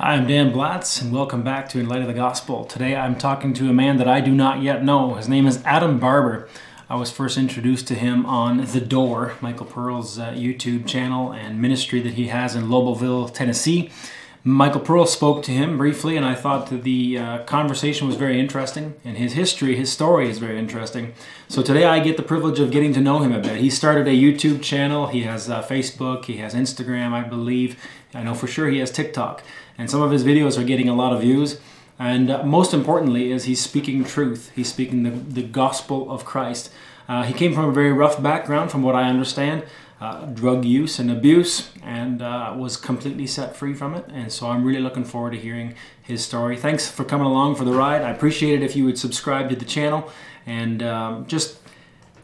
Hi, I'm Dan Blatz, and welcome back to In Light of the Gospel. Today I'm talking to a man that I do not yet know. His name is Adam Barber. I was first introduced to him on The Door, Michael Pearl's uh, YouTube channel and ministry that he has in Lobelville, Tennessee. Michael Pearl spoke to him briefly, and I thought that the uh, conversation was very interesting, and his history, his story is very interesting. So today I get the privilege of getting to know him a bit. He started a YouTube channel, he has uh, Facebook, he has Instagram, I believe. I know for sure he has TikTok, and some of his videos are getting a lot of views. And most importantly, is he's speaking truth. He's speaking the, the gospel of Christ. Uh, he came from a very rough background, from what I understand uh, drug use and abuse and uh, was completely set free from it. And so I'm really looking forward to hearing his story. Thanks for coming along for the ride. I appreciate it if you would subscribe to the channel and um, just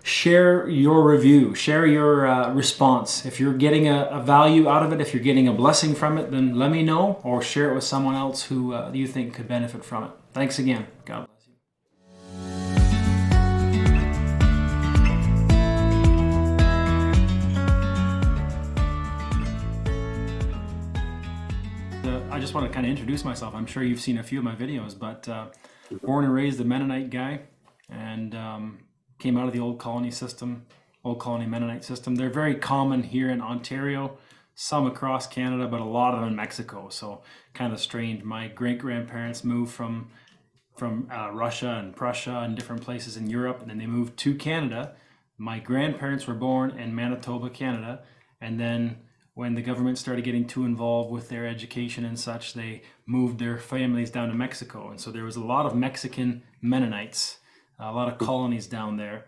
share your review, share your uh, response. If you're getting a, a, value out of it, if you're getting a blessing from it, then let me know or share it with someone else who uh, you think could benefit from it. Thanks again. God bless. You. I just want to kind of introduce myself. I'm sure you've seen a few of my videos, but uh, born and raised a Mennonite guy, and um, came out of the old colony system, old colony Mennonite system. They're very common here in Ontario, some across Canada, but a lot of them in Mexico. So kind of strange. My great grandparents moved from from uh, Russia and Prussia and different places in Europe, and then they moved to Canada. My grandparents were born in Manitoba, Canada, and then when the government started getting too involved with their education and such, they moved their families down to Mexico. And so there was a lot of Mexican Mennonites, a lot of colonies down there.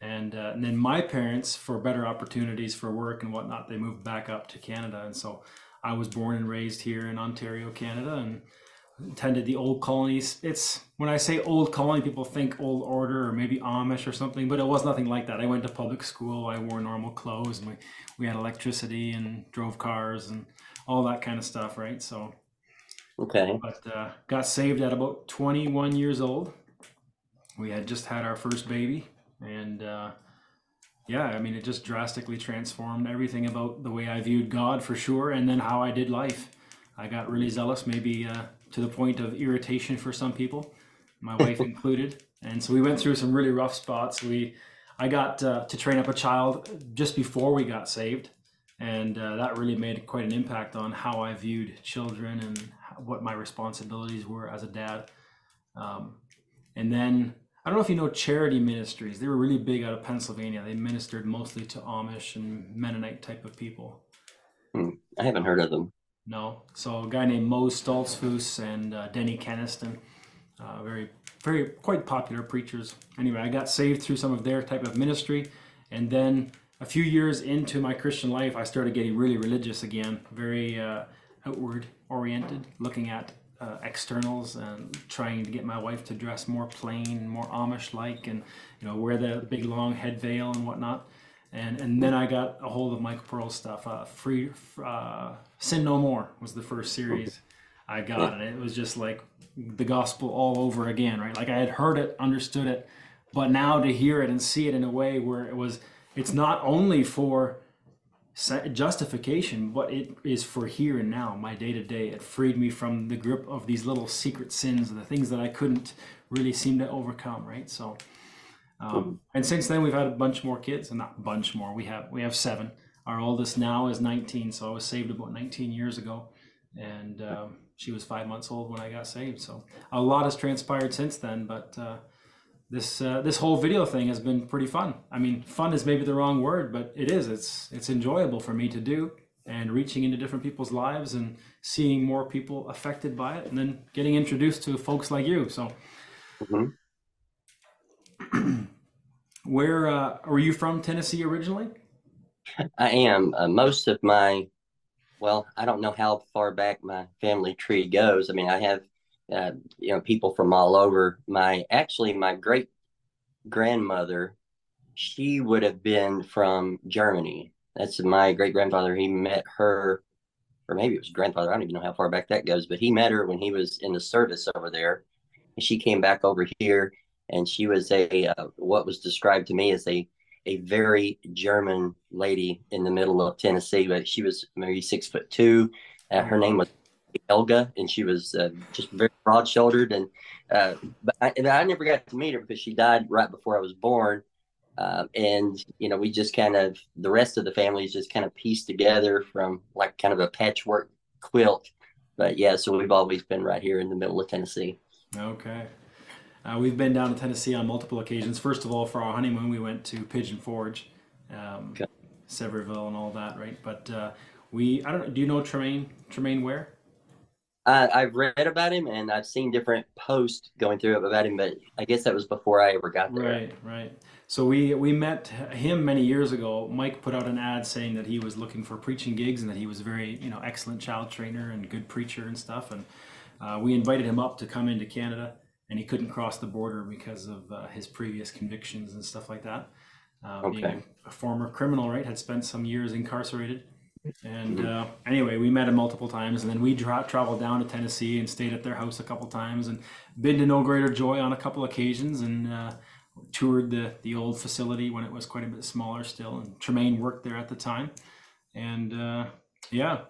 And, uh, and then my parents, for better opportunities for work and whatnot, they moved back up to Canada. And so I was born and raised here in Ontario, Canada, and attended the old colonies. It's when I say old colony, people think old order or maybe Amish or something, but it was nothing like that. I went to public school. I wore normal clothes, and we we had electricity and drove cars and all that kind of stuff, right? So, okay. But uh, got saved at about 21 years old. We had just had our first baby, and uh, yeah, I mean, it just drastically transformed everything about the way I viewed God for sure, and then how I did life. I got really zealous, maybe uh, to the point of irritation for some people, my wife included. And so we went through some really rough spots. We I got uh, to train up a child just before we got saved, and uh, that really made quite an impact on how I viewed children and what my responsibilities were as a dad. Um, and then I don't know if you know charity ministries. They were really big out of Pennsylvania. They ministered mostly to Amish and Mennonite type of people. Hmm. I haven't heard of them. No. So a guy named Mo Stoltzfus and uh, Denny Kenaston, uh, very very quite popular preachers. Anyway, I got saved through some of their type of ministry, and then a few years into my Christian life, I started getting really religious again, very uh, outward oriented, looking at uh, externals and trying to get my wife to dress more plain, more Amish like, and you know wear the big long head veil and whatnot. And and then I got a hold of Michael Pearl's stuff. Uh, Free uh, Sin No More was the first series I got, and it was just like the gospel all over again, right? Like I had heard it, understood it, but now to hear it and see it in a way where it was, it's not only for justification, but it is for here and now, my day to day. It freed me from the grip of these little secret sins, and the things that I couldn't really seem to overcome, right? So, um, and since then we've had a bunch more kids, and not a bunch more. We have we have seven. Our oldest now is 19, so I was saved about 19 years ago, and um, she was five months old when I got saved. So a lot has transpired since then, but uh, this uh, this whole video thing has been pretty fun. I mean, fun is maybe the wrong word, but it is. It's it's enjoyable for me to do and reaching into different people's lives and seeing more people affected by it, and then getting introduced to folks like you. So. Mm-hmm. Where uh, were you from Tennessee originally? I am. Uh, most of my well, I don't know how far back my family tree goes. I mean, I have, uh, you know, people from all over. My actually, my great grandmother, she would have been from Germany. That's my great grandfather. He met her, or maybe it was grandfather. I don't even know how far back that goes, but he met her when he was in the service over there. And she came back over here, and she was a uh, what was described to me as a a very German lady in the middle of Tennessee, but she was maybe six foot two. Uh, her name was Elga, and she was uh, just very broad shouldered. And uh, but I, and I never got to meet her because she died right before I was born. Uh, and you know, we just kind of the rest of the family is just kind of pieced together from like kind of a patchwork quilt. But yeah, so we've always been right here in the middle of Tennessee. Okay. Uh, we've been down to Tennessee on multiple occasions. First of all, for our honeymoon, we went to Pigeon Forge, um, okay. Sevierville, and all that, right? But uh, we, I don't know, do you know Tremaine, Tremaine Ware? Uh, I've read about him and I've seen different posts going through about him, but I guess that was before I ever got there. Right, right. So we we met him many years ago. Mike put out an ad saying that he was looking for preaching gigs and that he was a very you know excellent child trainer and good preacher and stuff. And uh, we invited him up to come into Canada and he couldn't cross the border because of uh, his previous convictions and stuff like that. Uh, okay. Being a former criminal, right, had spent some years incarcerated. And uh, anyway, we met him multiple times, and then we tra- traveled down to Tennessee and stayed at their house a couple times, and been to No Greater Joy on a couple occasions, and uh, toured the the old facility when it was quite a bit smaller still. And Tremaine worked there at the time, and uh, yeah,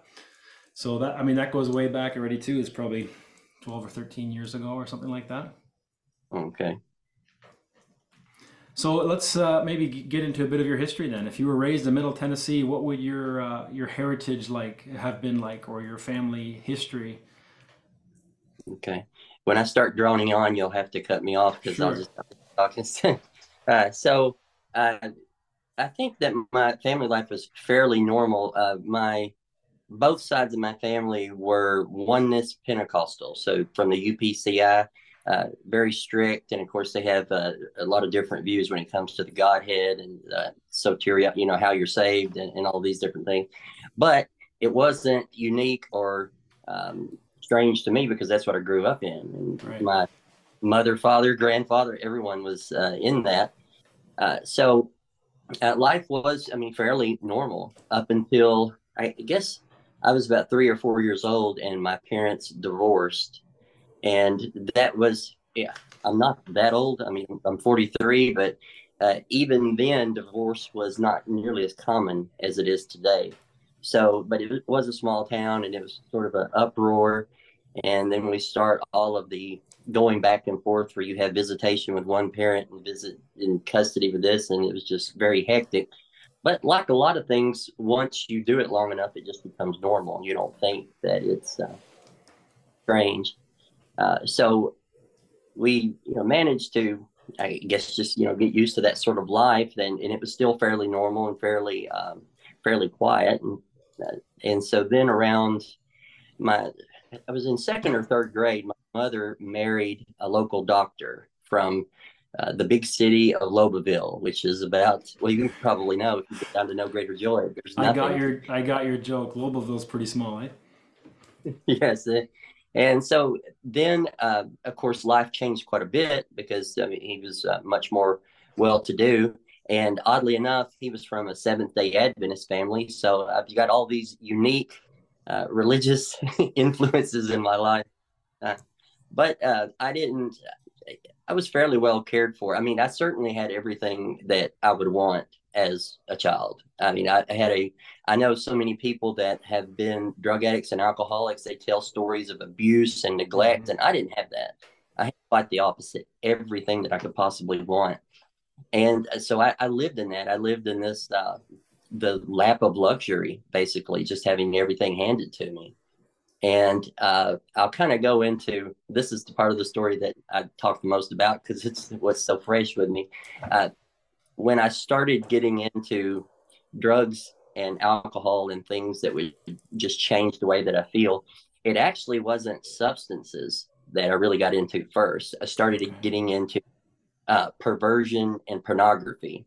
so that I mean that goes way back already too. It's probably 12 or 13 years ago or something like that. Okay. So let's uh, maybe get into a bit of your history then. If you were raised in Middle Tennessee, what would your uh, your heritage like have been like, or your family history? Okay. When I start droning on, you'll have to cut me off because sure. I'll just talking. uh, so uh, I think that my family life was fairly normal. Uh, my both sides of my family were oneness Pentecostal. So from the UPCI, uh, very strict, and of course they have uh, a lot of different views when it comes to the Godhead and uh, soteria, you know how you're saved and, and all these different things. But it wasn't unique or um, strange to me because that's what I grew up in, and right. my mother, father, grandfather, everyone was uh, in that. Uh, so uh, life was, I mean, fairly normal up until I guess I was about three or four years old and my parents divorced. And that was, yeah, I'm not that old. I mean, I'm 43, but uh, even then, divorce was not nearly as common as it is today. So, but it was a small town and it was sort of an uproar. And then we start all of the going back and forth where you have visitation with one parent and visit in custody with this. And it was just very hectic. But like a lot of things, once you do it long enough, it just becomes normal. You don't think that it's uh, strange. Uh, so we, you know, managed to, I guess, just you know, get used to that sort of life. Then, and it was still fairly normal and fairly, um, fairly quiet. And uh, and so then around my, I was in second or third grade. My mother married a local doctor from uh, the big city of Lobelville, which is about well, you probably know if you get down to No Greater Joy. There's I got your I got your joke. Lobelville's pretty small, eh? yes, and so then uh, of course life changed quite a bit because I mean he was uh, much more well to do, and oddly enough, he was from a Seventh Day Adventist family. So I've got all these unique uh, religious influences in my life. but I didn't I was fairly well cared for. I mean, I certainly had everything that I would want as a child. I mean, I, I, had a, I know so many people that have been drug addicts and alcoholics. They tell stories of abuse and neglect, mm-hmm. and I didn't have that. I had quite the opposite, everything that I could possibly want. And so I, I lived in that. I lived in this, uh, the lap of luxury, basically, just having everything handed to me. And uh, I'll kind of go into this is the part of the story that I talk the most about because it's what's so fresh with me. Uh, when I started getting into drugs and alcohol and things that would just change the way that I feel, it actually wasn't substances that I really got into first. I started getting into uh, perversion and pornography.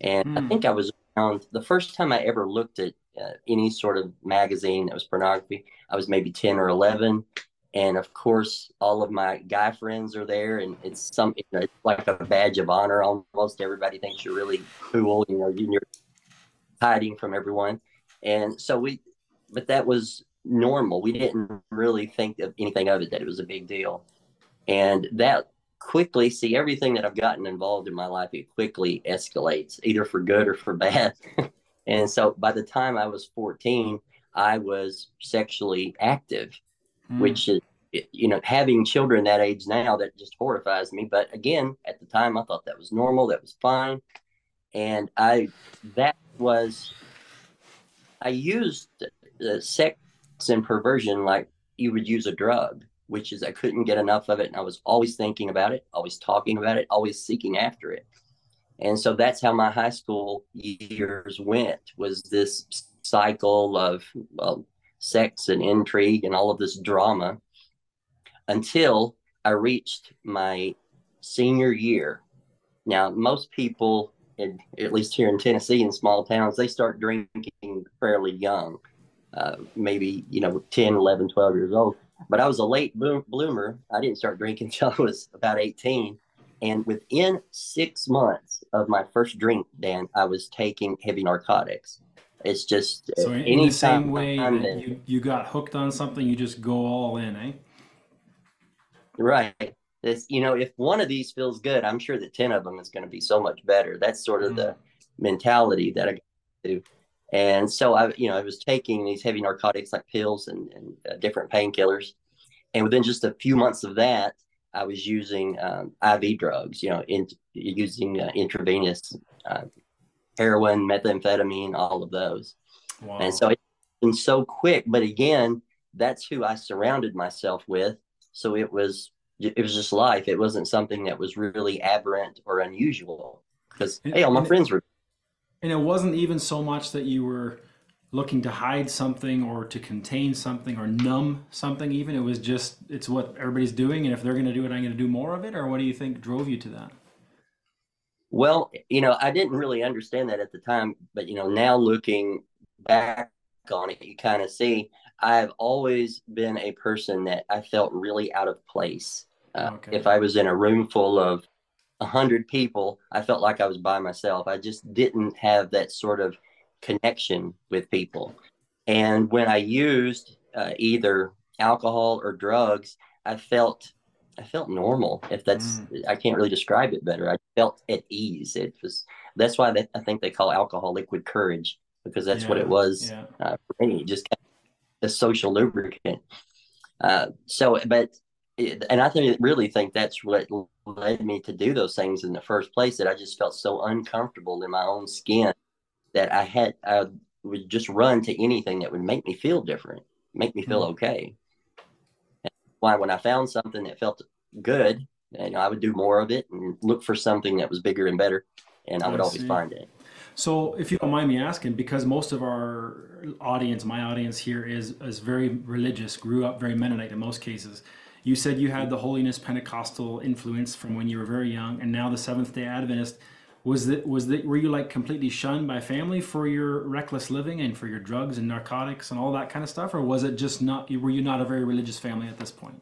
And mm. I hmm. think I was around the first time I ever looked at uh, any sort of magazine that was pornography. I was maybe 10 or 11. And of course, all of my guy friends are there, and it's some, you know, it's like a badge of honor. Almost everybody thinks you're really cool. You know, you're hiding from everyone, and so we, but that was normal. We didn't really think of anything of it that it was a big deal, and that quickly see everything that I've gotten involved in my life. It quickly escalates, either for good or for bad. And so by the time I was 14, I was sexually active. Mm. which is you know having children that age now that just horrifies me. But again, at the time, I thought that was normal, that was fine, and I that was I used the sex and perversion like you would use a drug, which is I couldn't get enough of it, and I was always thinking about it, always talking about it, always seeking after it. And so that's how my high school years went was this cycle of well, sex and intrigue and all of this drama until I reached my senior year. Now, most people, at least here in Tennessee, in small towns, they start drinking fairly young, uh, maybe, you know, 10, 11, 12 years old. But I was a late bloomer. I didn't start drinking until I was about 18. And within six months of my first drink, Dan, I was taking heavy narcotics. It's just so in, in the same way you, you got hooked on something, you just go all in, eh? Right. It's, you know, if one of these feels good, I'm sure that 10 of them is going to be so much better. That's sort of mm. the mentality that I do. And so I, you know, I was taking these heavy narcotics like pills and, and uh, different painkillers. And within just a few months of that, I was using um, IV drugs, you know, in, using uh, intravenous uh, heroin, methamphetamine, all of those. Wow. And so it's been so quick. But again, that's who I surrounded myself with. So it was it was just life. It wasn't something that was really aberrant or unusual because hey, all my and friends were. And it wasn't even so much that you were looking to hide something or to contain something or numb something even it was just it's what everybody's doing and if they're going to do it i'm going to do more of it or what do you think drove you to that well you know i didn't really understand that at the time but you know now looking back on it you kind of see i've always been a person that i felt really out of place uh, okay. if i was in a room full of a hundred people i felt like i was by myself i just didn't have that sort of connection with people. And when I used uh, either alcohol or drugs, I felt I felt normal. If that's mm. I can't really describe it better. I felt at ease. It was that's why they, I think they call alcohol liquid courage because that's yeah, what it was yeah. uh, for me. Just a social lubricant. Uh, so, but and I think really think that's what led me to do those things in the first place. That I just felt so uncomfortable in my own skin that I had I would just run to anything that would make me feel different, make me feel mm-hmm. okay. Why when I found something that felt good, you know, I would do more of it and look for something that was bigger and better, and I would I always find it. So, if you don't mind me asking, because most of our audience, my audience here, is is very religious, grew up very Mennonite in most cases. You said you had the holiness Pentecostal influence from when you were very young, and now the Seventh Day Adventist was that was that were you like completely shunned by family for your reckless living and for your drugs and narcotics and all that kind of stuff? Or was it just not were you not a very religious family at this point?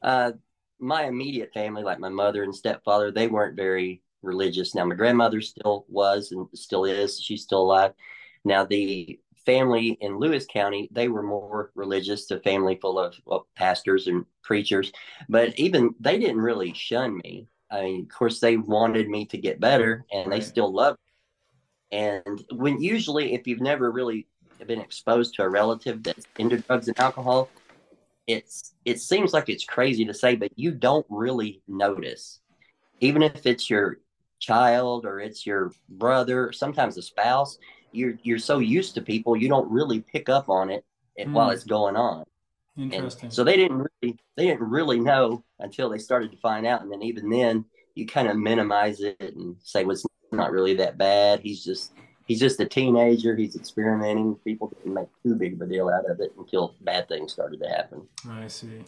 Uh, my immediate family like my mother and stepfather they weren't very religious. Now my grandmother still was and still is. She's still alive. Now the family in lewis county they were more religious a family full of well, pastors and preachers. But even they didn't really shun me I mean, of course, they wanted me to get better, and right. they still love. Me. And when usually, if you've never really been exposed to a relative that's into drugs and alcohol, it's it seems like it's crazy to say, but you don't really notice, even if it's your child or it's your brother, sometimes a spouse. You're you're so used to people, you don't really pick up on it mm. while it's going on. Interesting. And so they didn't really they didn't really know until they started to find out, and then even then you kind of minimize it and say well, it's not really that bad. He's just he's just a teenager. He's experimenting. People didn't make too big of a deal out of it until bad things started to happen. I see.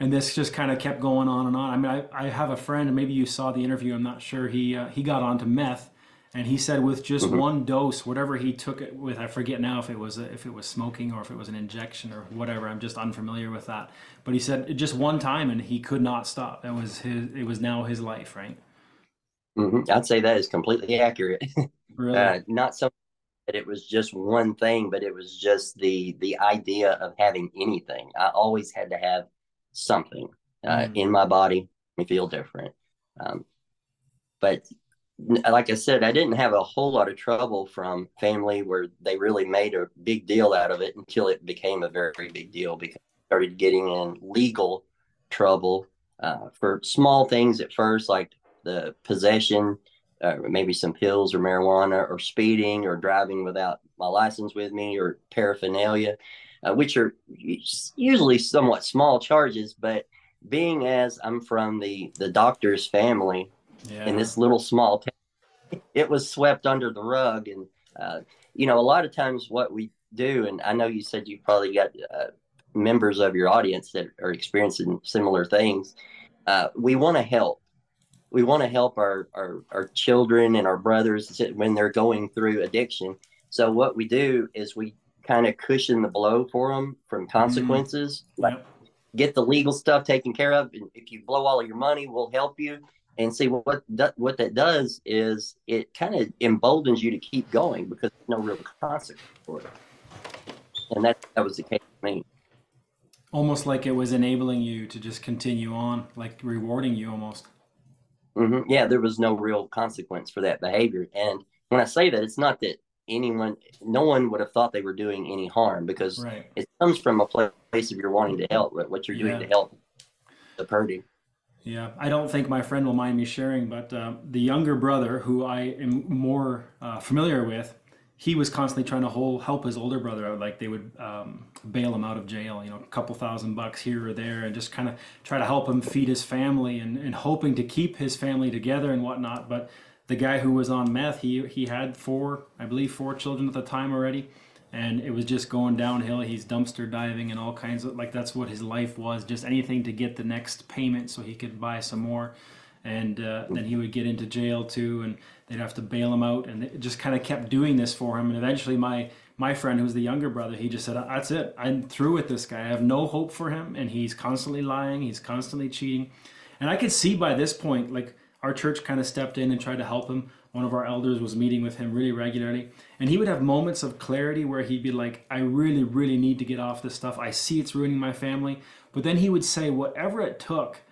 And this just kind of kept going on and on. I mean, I, I have a friend, and maybe you saw the interview. I'm not sure. He uh, he got onto meth and he said with just mm-hmm. one dose whatever he took it with i forget now if it was a, if it was smoking or if it was an injection or whatever i'm just unfamiliar with that but he said just one time and he could not stop it was his it was now his life right mm-hmm. i'd say that is completely accurate really? Uh, not so that it was just one thing but it was just the the idea of having anything i always had to have something uh, mm. in my body me feel different um, but like I said, I didn't have a whole lot of trouble from family where they really made a big deal out of it until it became a very, very big deal because I started getting in legal trouble uh, for small things at first, like the possession, uh, maybe some pills or marijuana, or speeding, or driving without my license with me, or paraphernalia, uh, which are usually somewhat small charges. But being as I'm from the the doctor's family yeah. in this little small town, it was swept under the rug. And uh, you know, a lot of times what we do, and I know you said you probably got uh, members of your audience that are experiencing similar things. Uh, we want to help. We want to help our, our, our children and our brothers when they're going through addiction. So what we do is we kind of cushion the blow for them from mm-hmm. consequences. Mm-hmm. Like get the legal stuff taken care of. And if you blow all of your money, we'll help you. And see what that, what that does is it kind of emboldens you to keep going because there's no real consequence for it. And that that was the case for me almost like it was enabling you to just continue on, like rewarding you almost. Mm-hmm. Yeah, there was no real consequence for that behavior. And when I say that, it's not that anyone, no one would have thought they were doing any harm because right. it comes from a place of you're wanting to help, what you're doing yeah. to help the party. Yeah, I don't think my friend will mind me sharing, but uh, the younger brother, who I am more uh, familiar with, he was constantly trying to hold, help his older brother out. Like they would um, bail him out of jail, you know, a couple thousand bucks here or there, and just kind of try to help him feed his family and, and hoping to keep his family together and whatnot. But the guy who was on meth, he he had four, I believe, four children at the time already, and it was just going downhill. He's dumpster diving and all kinds of like that's what his life was, just anything to get the next payment so he could buy some more and uh, then he would get into jail too, and they'd have to bail him out, and it just kind of kept doing this for him. And eventually, my my friend, who's the younger brother, he just said, "That's it. I'm through with this guy. I have no hope for him, and he's constantly lying. He's constantly cheating." And I could see by this point, like our church kind of stepped in and tried to help him. One of our elders was meeting with him really regularly, and he would have moments of clarity where he'd be like, "I really, really need to get off this stuff. I see it's ruining my family." But then he would say, whatever it took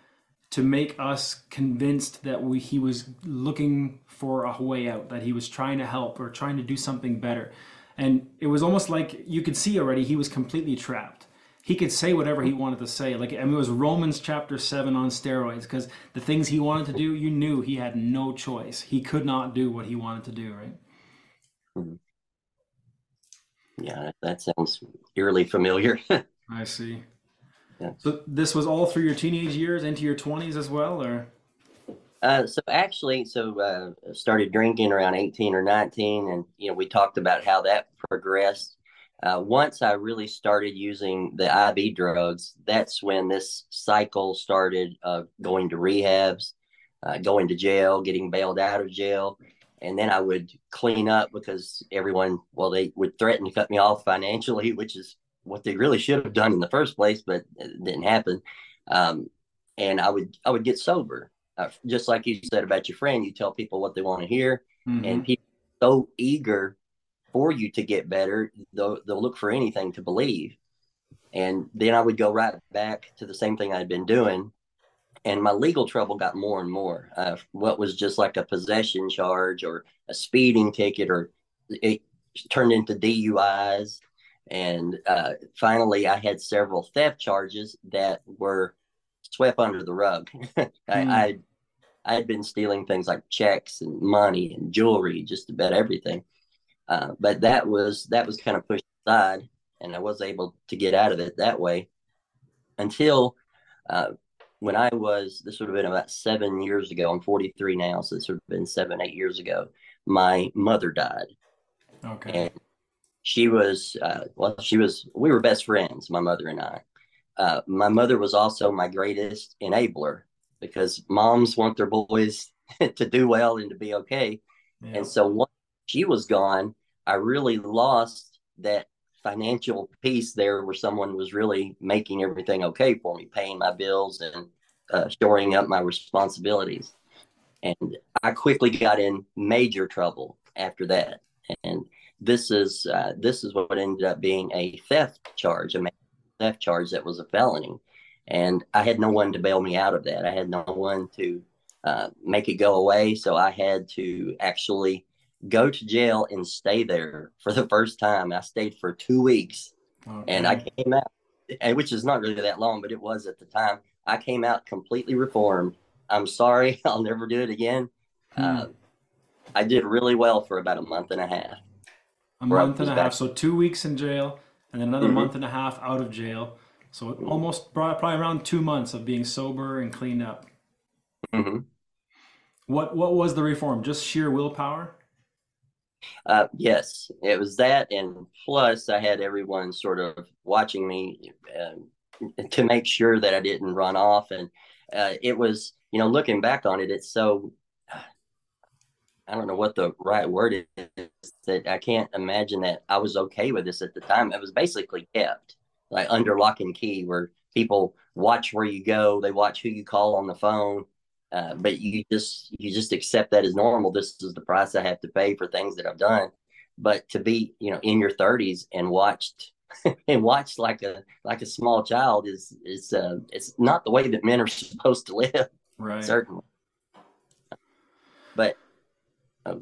to make us convinced that we, he was looking for a way out, that he was trying to help or trying to do something better. And it was almost like you could see already he was completely trapped. He could say whatever he wanted to say. Like I mean, it was Romans chapter seven on steroids because the things he wanted to do, you knew he had no choice. He could not do what he wanted to do, right? Hmm. Yeah, that sounds eerily familiar. I see. Yeah. So this was all through your teenage years into your 20s as well, or? Uh, so actually, so uh, started drinking around 18 or 19, and you know we talked about how that progressed. Uh, once I really started using the IV drugs, that's when this cycle started of going to rehabs, uh, going to jail, getting bailed out of jail, and then I would clean up because everyone, well, they would threaten to cut me off financially, which is what they really should have done in the first place, but it didn't happen. Um, and I would I would get sober, uh, just like you said about your friend. You tell people what they want to hear, mm-hmm. and people so eager for you to get better, they'll they'll look for anything to believe. And then I would go right back to the same thing I'd been doing, and my legal trouble got more and more. Uh, what was just like a possession charge or a speeding ticket, or it turned into DUIs and uh, finally, I had several theft charges that were swept under the rug. I, mm. I I had been stealing things like checks and money and jewelry, just about everything. Uh, but that was that was kind of pushed aside, and I was able to get out of it that way until uh, when I was. This would have been about seven years ago. I'm 43 now, so this would have been seven, eight years ago. My mother died. Okay. And she was uh, well she was we were best friends my mother and i uh, my mother was also my greatest enabler because moms want their boys to do well and to be okay yeah. and so once she was gone i really lost that financial piece there where someone was really making everything okay for me paying my bills and uh, shoring up my responsibilities and i quickly got in major trouble after that and this is uh, this is what ended up being a theft charge, a theft charge that was a felony, and I had no one to bail me out of that. I had no one to uh, make it go away. So I had to actually go to jail and stay there for the first time. I stayed for two weeks okay. and I came out, which is not really that long, but it was at the time. I came out completely reformed. I'm sorry. I'll never do it again. Hmm. Uh, I did really well for about a month and a half. A month and a back. half. So two weeks in jail and another mm-hmm. month and a half out of jail. So almost probably around two months of being sober and cleaned up. Mm-hmm. What what was the reform? Just sheer willpower? Uh, yes, it was that, and plus I had everyone sort of watching me uh, to make sure that I didn't run off, and uh, it was you know looking back on it, it's so I don't know what the right word is that I can't imagine that I was okay with this at the time. It was basically kept like under lock and key, where people watch where you go, they watch who you call on the phone uh, but you just you just accept that as normal. This is the price I have to pay for things that I've done. But to be you know in your 30s and watched and watched like a like a small child is is uh, it's not the way that men are supposed to live. Right. Certainly. But. Uh,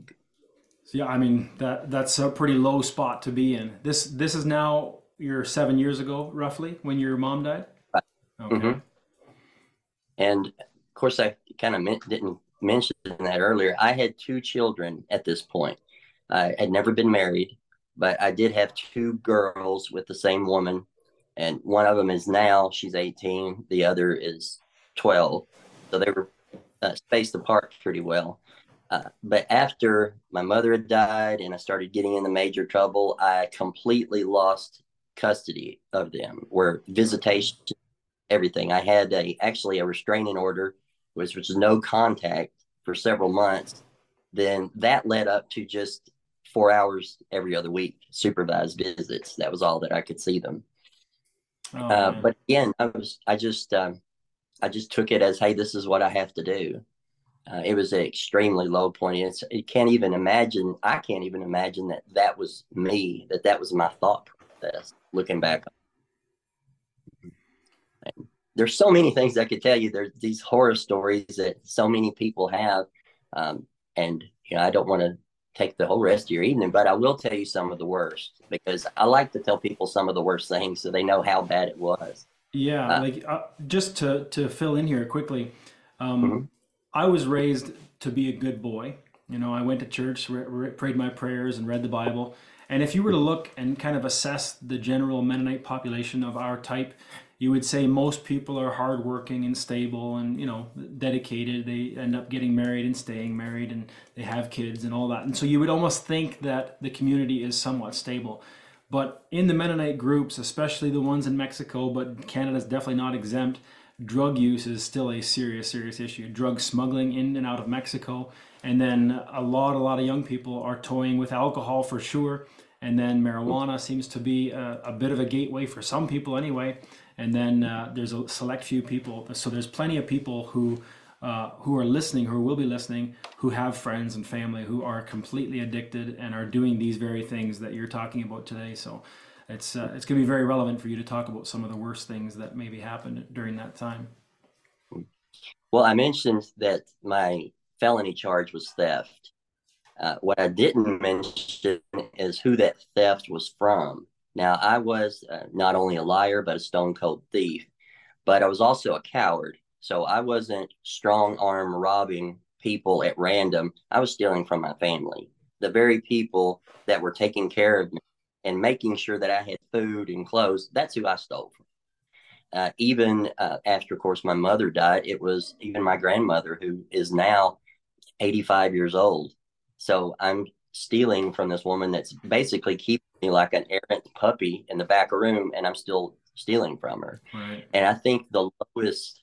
so yeah, I mean that that's a pretty low spot to be in. This this is now you're seven years ago, roughly, when your mom died. Right. Okay. Mm-hmm. And of course, I kind of didn't mention that earlier. I had two children at this point. I had never been married, but I did have two girls with the same woman. And one of them is now, she's 18. The other is 12. So they were uh, spaced apart pretty well. Uh, but after my mother had died and I started getting into major trouble, I completely lost custody of them, where visitation, everything. I had a actually a restraining order which was no contact for several months, then that led up to just four hours every other week, supervised visits. That was all that I could see them. Oh, uh, but again, I was I just um, I just took it as, hey, this is what I have to do. Uh, it was an extremely low point. It's, you can't even imagine. I can't even imagine that that was me. That that was my thought process. Looking back, there's so many things I could tell you. There's these horror stories that so many people have, um, and you know I don't want to take the whole rest of your evening, but I will tell you some of the worst because I like to tell people some of the worst things so they know how bad it was. Yeah, uh, like uh, just to to fill in here quickly, um, mm-hmm. I was raised to be a good boy. You know, I went to church, re- re- prayed my prayers, and read the Bible. And if you were to look and kind of assess the general Mennonite population of our type, you would say most people are hardworking and stable and you know dedicated. They end up getting married and staying married, and they have kids and all that. And so you would almost think that the community is somewhat stable. But in the Mennonite groups, especially the ones in Mexico, but Canada's definitely not exempt, drug use is still a serious, serious issue. Drug smuggling in and out of Mexico. And then a lot, a lot of young people are toying with alcohol for sure. And then marijuana seems to be a, a bit of a gateway for some people anyway and then uh, there's a select few people. So there's plenty of people who uh, who are listening, who will be listening, who have friends and family who are completely addicted and are doing these very things that you're talking about today. So it's uh, it's going to be very relevant for you to talk about some of the worst things that maybe happened during that time. Well, I mentioned that my felony charge was theft. Uh, what I didn't mention is who that theft was from. Now, I was uh, not only a liar, but a stone cold thief, but I was also a coward. So I wasn't strong arm robbing people at random. I was stealing from my family, the very people that were taking care of me and making sure that I had food and clothes. That's who I stole from. Uh, even uh, after, of course, my mother died, it was even my grandmother who is now 85 years old. So I'm stealing from this woman that's basically keeping like an errant puppy in the back room and I'm still stealing from her. Right. And I think the lowest,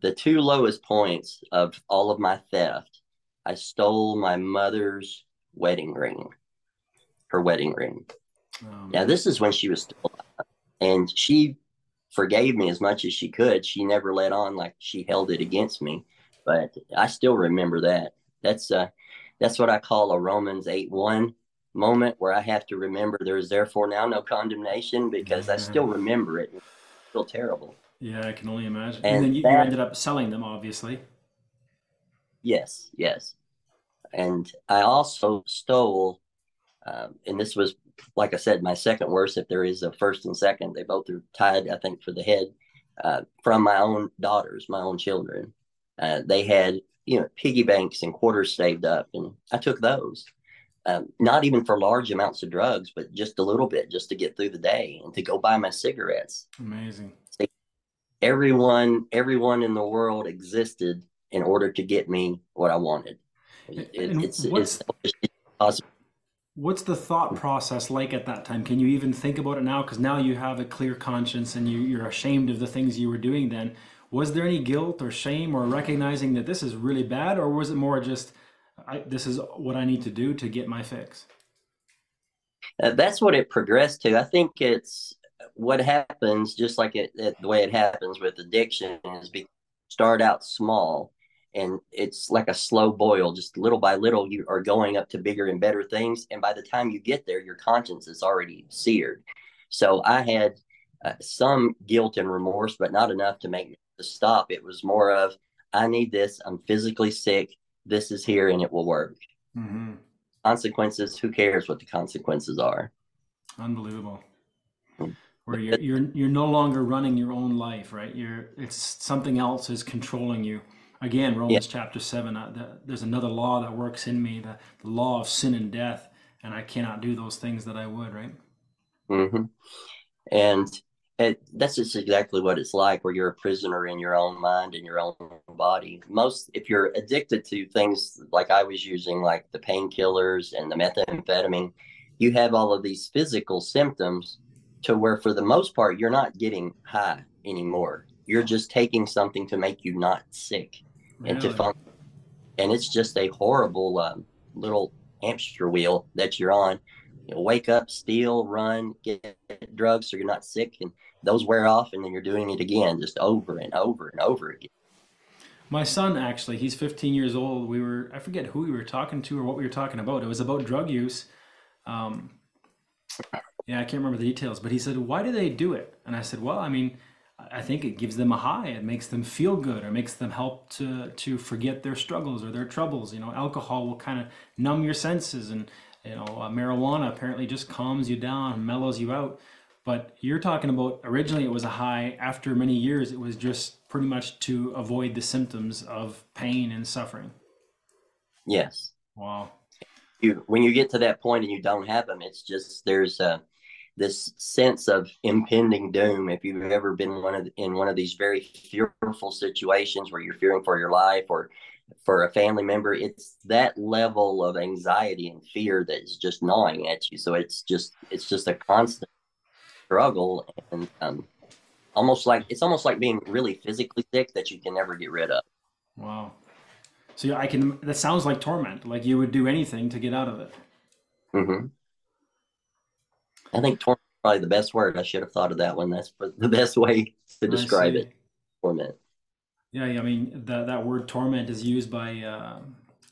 the two lowest points of all of my theft, I stole my mother's wedding ring, her wedding ring. Oh, now, this is when she was still alive, and she forgave me as much as she could. She never let on like she held it against me, but I still remember that. That's uh, that's what I call a Romans 8 1 moment where I have to remember there is therefore now no condemnation because I still mm-hmm. remember it. It's still terrible. Yeah, I can only imagine. And, and then you, that, you, ended up selling them, obviously. Yes, yes. And I also stole, um, and this was, like I said, my second worst. If there is a first and second, they both are tied, I think, for the head uh, from my own daughters, my own children. Uh, they had, you know, piggy banks and quarters saved up, and I took those. Um, not even for large amounts of drugs, but just a little bit, just to get through the day and to go buy my cigarettes. Amazing. Everyone, everyone in the world existed in order to get me what I wanted. It, it's, what's, it's what's the thought process like at that time? Can you even think about it now? Because now you have a clear conscience and you, you're ashamed of the things you were doing then. Was there any guilt or shame or recognizing that this is really bad, or was it more just, I, this is what I need to do to get my fix? Uh, that's what it progressed to. I think it's what happens, just like it, it, the way it happens with addiction, is be start out small and it's like a slow boil. Just little by little you are going up to bigger and better things and by the time you get there your conscience is already seared. So i had uh, some guilt and remorse but not enough to make me stop. It was more of i need this. I'm physically sick this is here and it will work mm-hmm. consequences who cares what the consequences are unbelievable mm. where you're, you're you're no longer running your own life right you're it's something else is controlling you Again, Romans yeah. chapter 7, uh, the, there's another law that works in me, the, the, law of sin and death, and I cannot do those things that I would, right? Mm-hmm. And it, that's just exactly what it's like where you're a prisoner in your own mind and your own body. Most, if you're addicted to things like I was using, like the painkillers and the methamphetamine, you have all of these physical symptoms to where, for the most part, you're not getting high anymore. You're just taking something to make you not sick really? and to function. And it's just a horrible um, little hamster wheel that you're on. You know, wake up, steal, run, get drugs so you're not sick, and those wear off, and then you're doing it again, just over and over and over again. My son, actually, he's 15 years old. We were, I forget who we were talking to or what we were talking about. It was about drug use. Um, yeah, I can't remember the details, but he said, Why do they do it? And I said, Well, I mean, I think it gives them a high. It makes them feel good, or makes them help to to forget their struggles or their troubles. You know, alcohol will kind of numb your senses, and you know, uh, marijuana apparently just calms you down, mellows you out. But you're talking about originally it was a high. After many years, it was just pretty much to avoid the symptoms of pain and suffering. Yes. Wow. You when you get to that point and you don't have them, it's just there's a this sense of impending doom if you've ever been one of in one of these very fearful situations where you're fearing for your life or for a family member it's that level of anxiety and fear that is just gnawing at you so it's just it's just a constant struggle and um, almost like it's almost like being really physically sick that you can never get rid of wow so i can that sounds like torment like you would do anything to get out of it mm-hmm I think torment is probably the best word. I should have thought of that one. That's the best way to describe it. Torment. Yeah, I mean that that word torment is used by uh,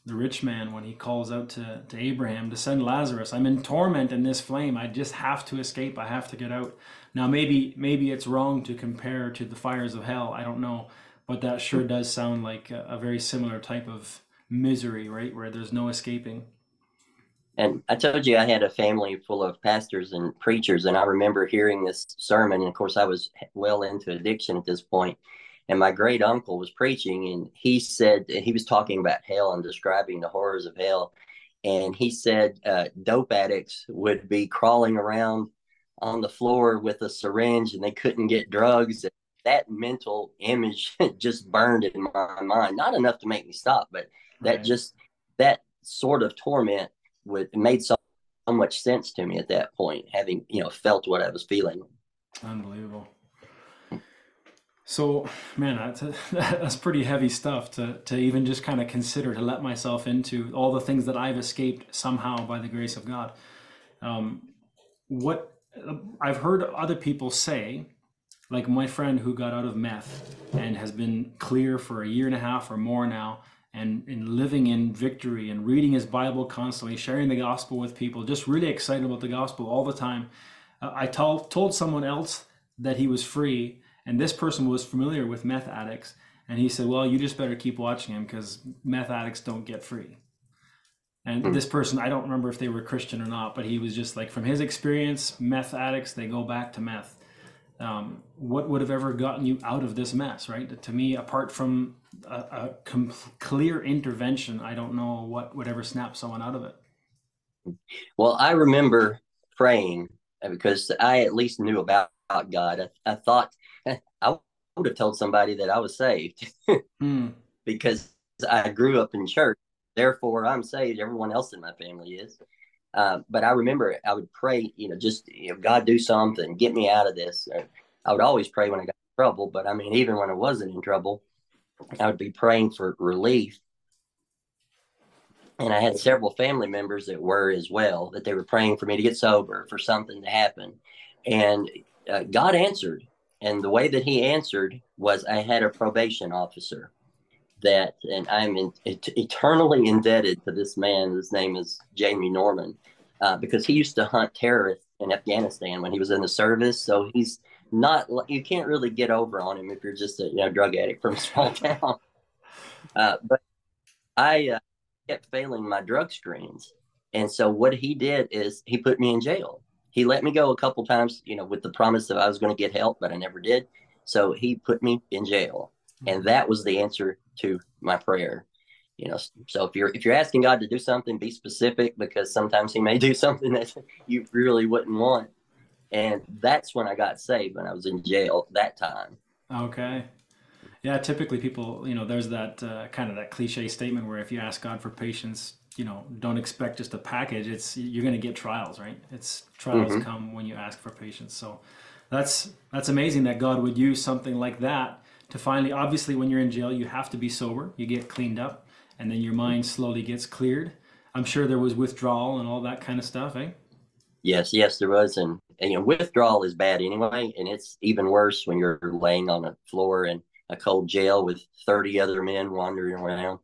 the rich man when he calls out to, to Abraham to send Lazarus. I'm in torment in this flame. I just have to escape. I have to get out. Now maybe maybe it's wrong to compare to the fires of hell. I don't know, but that sure does sound like a, a very similar type of misery, right? Where there's no escaping. And I told you I had a family full of pastors and preachers, and I remember hearing this sermon. And of course, I was well into addiction at this point. And my great uncle was preaching, and he said he was talking about hell and describing the horrors of hell. And he said uh, dope addicts would be crawling around on the floor with a syringe, and they couldn't get drugs. That mental image just burned in my mind. Not enough to make me stop, but that right. just that sort of torment would made so, so much sense to me at that point, having you know felt what I was feeling. Unbelievable. So, man, that's, a, that's pretty heavy stuff to, to even just kind of consider to let myself into all the things that I've escaped somehow by the grace of God. Um, what I've heard other people say, like my friend who got out of meth and has been clear for a year and a half or more now, and, in living in victory and reading his Bible constantly, sharing the gospel with people, just really excited about the gospel all the time. Uh, I told, told someone else that he was free, and this person was familiar with meth addicts. And he said, Well, you just better keep watching him because meth addicts don't get free. And mm. this person, I don't remember if they were Christian or not, but he was just like, from his experience, meth addicts, they go back to meth. Um, what would have ever gotten you out of this mess, right? To me, apart from a, a com- clear intervention, I don't know what would ever snap someone out of it. Well, I remember praying because I at least knew about God. I, I thought would have told somebody that I was saved hmm. because I grew up in church. Therefore, I'm saved. Everyone else in my family is. Uh, but I remember I would pray, you know, just you know, God do something, get me out of this. I would always pray when I got in trouble, but I mean, even when I wasn't in trouble, I would be praying for relief. And I had several family members that were as well, that they were praying for me to get sober, for something to happen. And uh, God answered. And the way that He answered was I had a probation officer that, and I'm in, et- eternally indebted to this man. His name is Jamie Norman, uh, because he used to hunt terrorists in Afghanistan when he was in the service. So he's not, you can't really get over on him if you're just a you know drug addict from a small town. Uh, but I uh, kept failing my drug screens, and so what he did is he put me in jail. He let me go a couple times, you know, with the promise that I was going to get help, but I never did. So he put me in jail, and mm-hmm. that was the answer to my prayer you know so if you're if you're asking god to do something be specific because sometimes he may do something that you really wouldn't want and that's when i got saved when i was in jail that time okay yeah typically people you know there's that uh, kind of that cliche statement where if you ask god for patience you know don't expect just a package it's you're going to get trials right it's trials mm-hmm. come when you ask for patience so that's that's amazing that god would use something like that to finally, obviously, when you're in jail, you have to be sober. You get cleaned up, and then your mind slowly gets cleared. I'm sure there was withdrawal and all that kind of stuff, eh? Yes, yes, there was, and, and you know, withdrawal is bad anyway, and it's even worse when you're laying on a floor in a cold jail with 30 other men wandering around.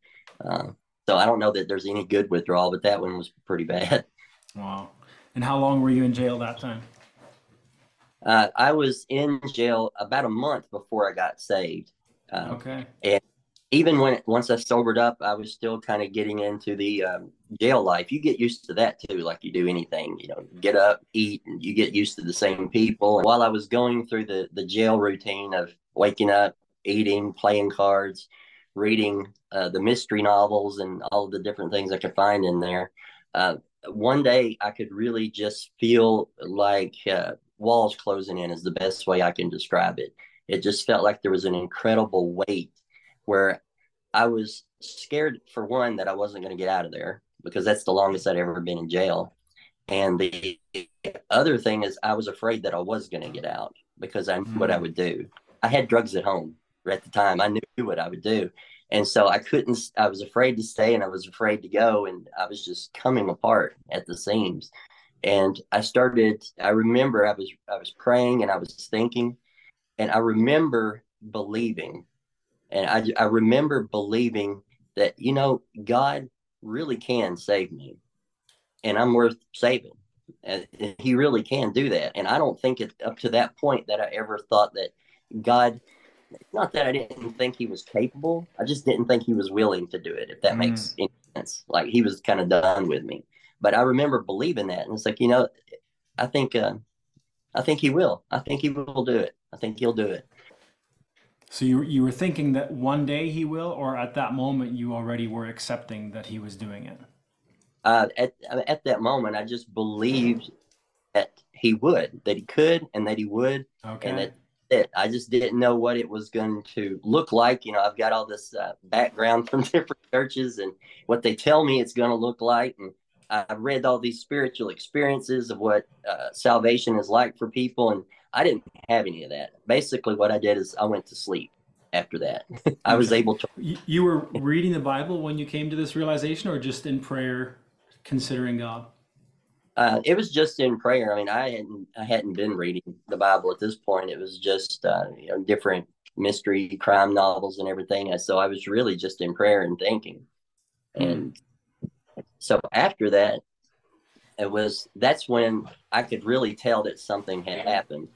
Uh, so I don't know that there's any good withdrawal, but that one was pretty bad. Wow. And how long were you in jail that time? Uh, I was in jail about a month before I got saved. Uh, okay. And even when once I sobered up, I was still kind of getting into the um, jail life. You get used to that too, like you do anything. You know, get up, eat, and you get used to the same people. And while I was going through the the jail routine of waking up, eating, playing cards, reading uh, the mystery novels, and all the different things I could find in there. Uh, one day I could really just feel like uh, walls closing in is the best way I can describe it. It just felt like there was an incredible weight where I was scared for one that I wasn't going to get out of there because that's the longest I'd ever been in jail. And the other thing is I was afraid that I was going to get out because I knew mm. what I hmm. would do. I had drugs at home at the time. I knew what I would do. And so I couldn't, I was afraid to stay and I was afraid to go. And I was just coming apart at the seams and i started i remember i was i was praying and i was thinking and i remember believing and i, I remember believing that you know god really can save me and i'm worth saving and he really can do that and i don't think it up to that point that i ever thought that god not that i didn't think he was capable i just didn't think he was willing to do it if that mm. makes any sense like he was kind of done with me but I remember believing that, and it's like you know, I think uh, I think he will. I think he will do it. I think he'll do it. So you you were thinking that one day he will, or at that moment you already were accepting that he was doing it. Uh, at at that moment, I just believed that he would, that he could, and that he would, okay. and that it. I just didn't know what it was going to look like. You know, I've got all this uh, background from different churches and what they tell me it's going to look like, and I've read all these spiritual experiences of what uh, salvation is like for people, and I didn't have any of that. Basically, what I did is I went to sleep after that. I was able to. You were reading the Bible when you came to this realization, or just in prayer, considering God? Uh, it was just in prayer. I mean, I hadn't I hadn't been reading the Bible at this point. It was just uh, you know, different mystery crime novels and everything. So I was really just in prayer and thinking. Mm. And so after that, it was that's when I could really tell that something had happened.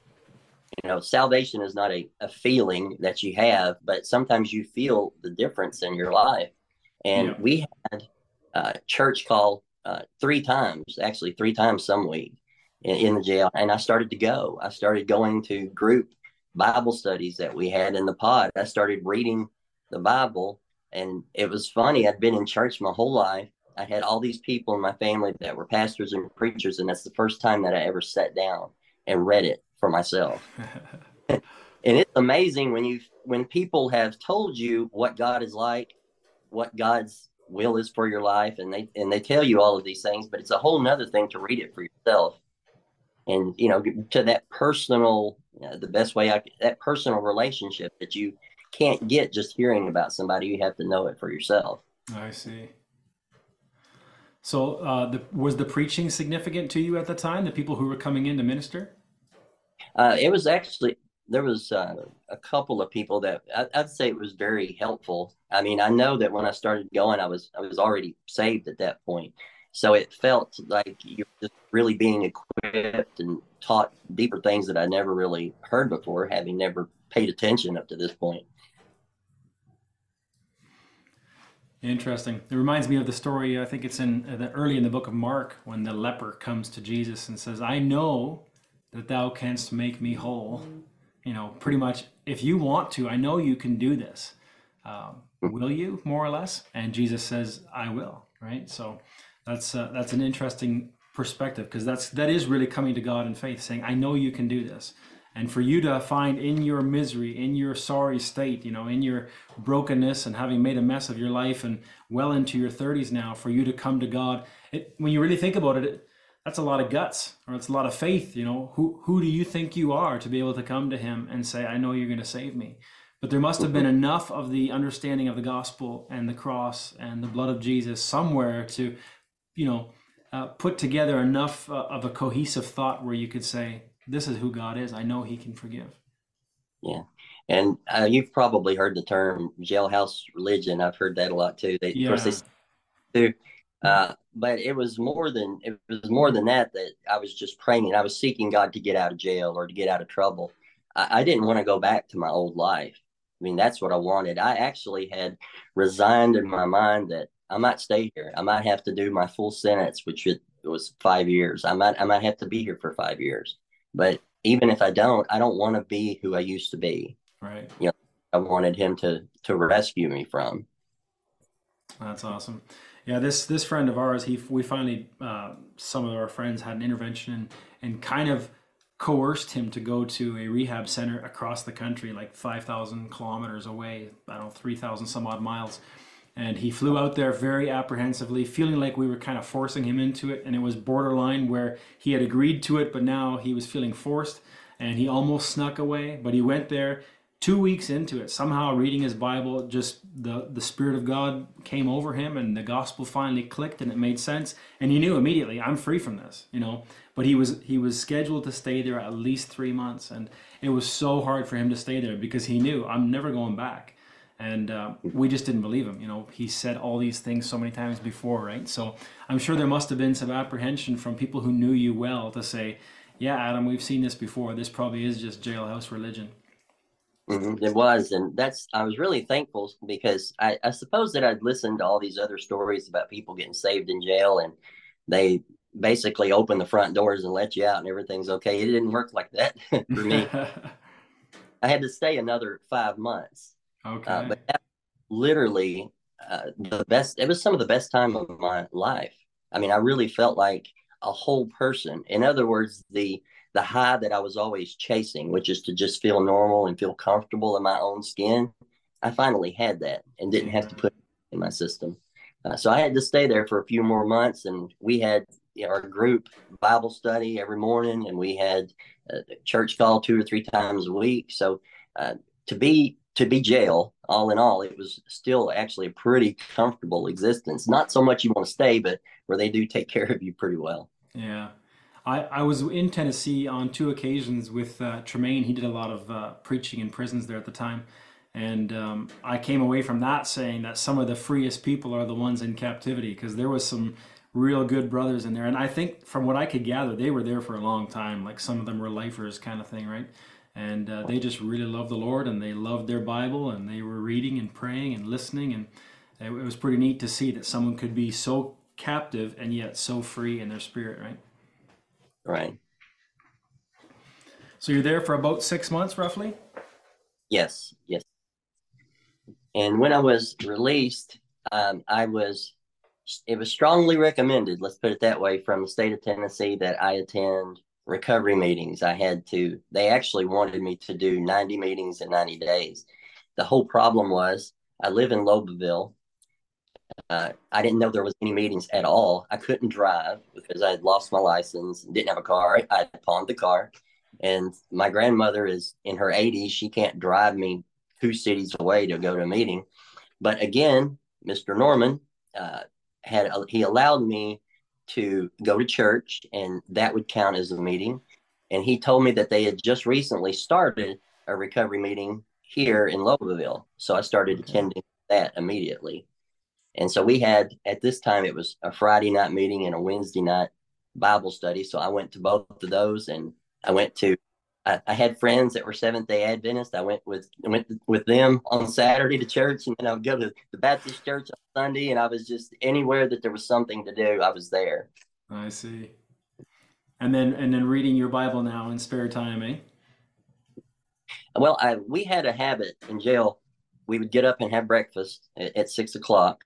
you know, salvation is not a, a feeling that you have, but sometimes you feel the difference in your life. And yeah. we had uh, church call uh, three times, actually three times some week in, in the jail. And I started to go. I started going to group Bible studies that we had in the pod. I started reading the Bible, and it was funny. I'd been in church my whole life. I had all these people in my family that were pastors and preachers, and that's the first time that I ever sat down and read it for myself. and it's amazing when you when people have told you what God is like, what God's will is for your life, and they and they tell you all of these things, but it's a whole nother thing to read it for yourself. And you know, to that personal, you know, the best way I that personal relationship that you can't get just hearing about somebody. You have to know it for yourself. I see. So, uh, the, was the preaching significant to you at the time? The people who were coming in to minister? Uh, it was actually there was uh, a couple of people that I, would say it was very helpful. I mean, I know that when I started going, I was I was already saved at that point, so it felt like you're just really being equipped and taught deeper things that I never really heard before, having never paid attention up to this point. Interesting. It reminds me of the story. I think it's in uh, the early in the book of Mark when the leper comes to Jesus and says, "I know that thou canst make me whole." You know, pretty much, if you want to, I know you can do this. Um, will you, more or less? And Jesus says, "I will." Right. So that's uh, that's an interesting perspective because that's that is really coming to God in faith, saying, "I know you can do this." and for you to find in your misery in your sorry state you know in your brokenness and having made a mess of your life and well into your 30s now for you to come to god it, when you really think about it, it that's a lot of guts or it's a lot of faith you know who who do you think you are to be able to come to him and say i know you're going to save me but there must have been enough of the understanding of the gospel and the cross and the blood of jesus somewhere to you know uh, put together enough uh, of a cohesive thought where you could say this is who God is. I know He can forgive. Yeah, and uh, you've probably heard the term jailhouse religion. I've heard that a lot too. They, yeah. Of course, they do. Uh, but it was more than it was more than that. That I was just praying. And I was seeking God to get out of jail or to get out of trouble. I, I didn't want to go back to my old life. I mean, that's what I wanted. I actually had resigned in my mind that I might stay here. I might have to do my full sentence, which it was five years. I might I might have to be here for five years. But even if I don't, I don't want to be who I used to be. Right. You know, I wanted him to to rescue me from. That's awesome. Yeah, this this friend of ours, he we finally uh, some of our friends had an intervention and, and kind of coerced him to go to a rehab center across the country, like five thousand kilometers away. I don't know, three thousand some odd miles and he flew out there very apprehensively, feeling like we were kind of forcing him into it. And it was borderline where he had agreed to it, but now he was feeling forced and he almost snuck away. But he went there two weeks into it, somehow reading his Bible, just the, the Spirit of God came over him and the gospel finally clicked and it made sense. And he knew immediately, I'm free from this, you know. But he was he was scheduled to stay there at least three months. And it was so hard for him to stay there because he knew I'm never going back and uh, we just didn't believe him. You know, he said all these things so many times before, right? So I'm sure there must have been some apprehension from people who knew you well to say, "Yeah, Adam, we've seen this before. This probably is just jailhouse religion." Mm-hmm. It was, and that's I was really thankful because I, I suppose that I'd listened to all these other stories about people getting saved in jail, and they basically open the front doors and let you out, and everything's okay. It didn't work like that for me. I had to stay another five months uh, okay. Uh, but that literally uh, the best. It was some of the best time of my life. I mean, I really felt like a whole person. In other words, the the high that I was always chasing, which is to just feel normal and feel comfortable in my own skin. I finally had that and didn't have to put in my system. Uh, so I had to stay there for a few more months, and we had our group Bible study every morning, and we had a church call two or three times a week. So uh, to be to be jail, all in all, it was still actually a pretty comfortable existence. Not so much you want to stay, but where they do take care of you pretty well. Yeah. I, I was in Tennessee on two occasions with uh, Tremaine. He did a lot of uh, preaching in prisons there at the time. And um, I came away from that saying that some of the freest people are the ones in captivity because there was some real good brothers in there. And I think from what I could gather, they were there for a long time. Like some of them were lifers kind of thing, right? and uh, they just really loved the Lord and they loved their Bible and they were reading and praying and listening and it was pretty neat to see that someone could be so captive and yet so free in their spirit, right? Right. So you're there for about six months, roughly. Yes. Yes. And when I was released, um, I was. It was strongly recommended. Let's put it that way, from the state of Tennessee, that I attend recovery meetings. I had to. They actually wanted me to do 90 meetings in 90 days. The whole problem was I live in Lobelville, uh, I didn't know there was any meetings at all. I couldn't drive because I had lost my license, didn't have a car. I pawned the car, and my grandmother is in her 80s. She can't drive me two cities away to go to a meeting. But again, Mr. Norman uh, had he allowed me to go to church, and that would count as a meeting. And he told me that they had just recently started a recovery meeting here in Lobelville, so I started attending that immediately. And so we had at this time it was a Friday night meeting and a Wednesday night Bible study. So I went to both of those, and I went to. I, I had friends that were Seventh Day Adventists. I went with went with them on Saturday to church, and then I would go to the Baptist church on Sunday. And I was just anywhere that there was something to do, I was there. I see. And then and then reading your Bible now in spare time, eh? Well, I we had a habit in jail. We would get up and have breakfast at, at six o'clock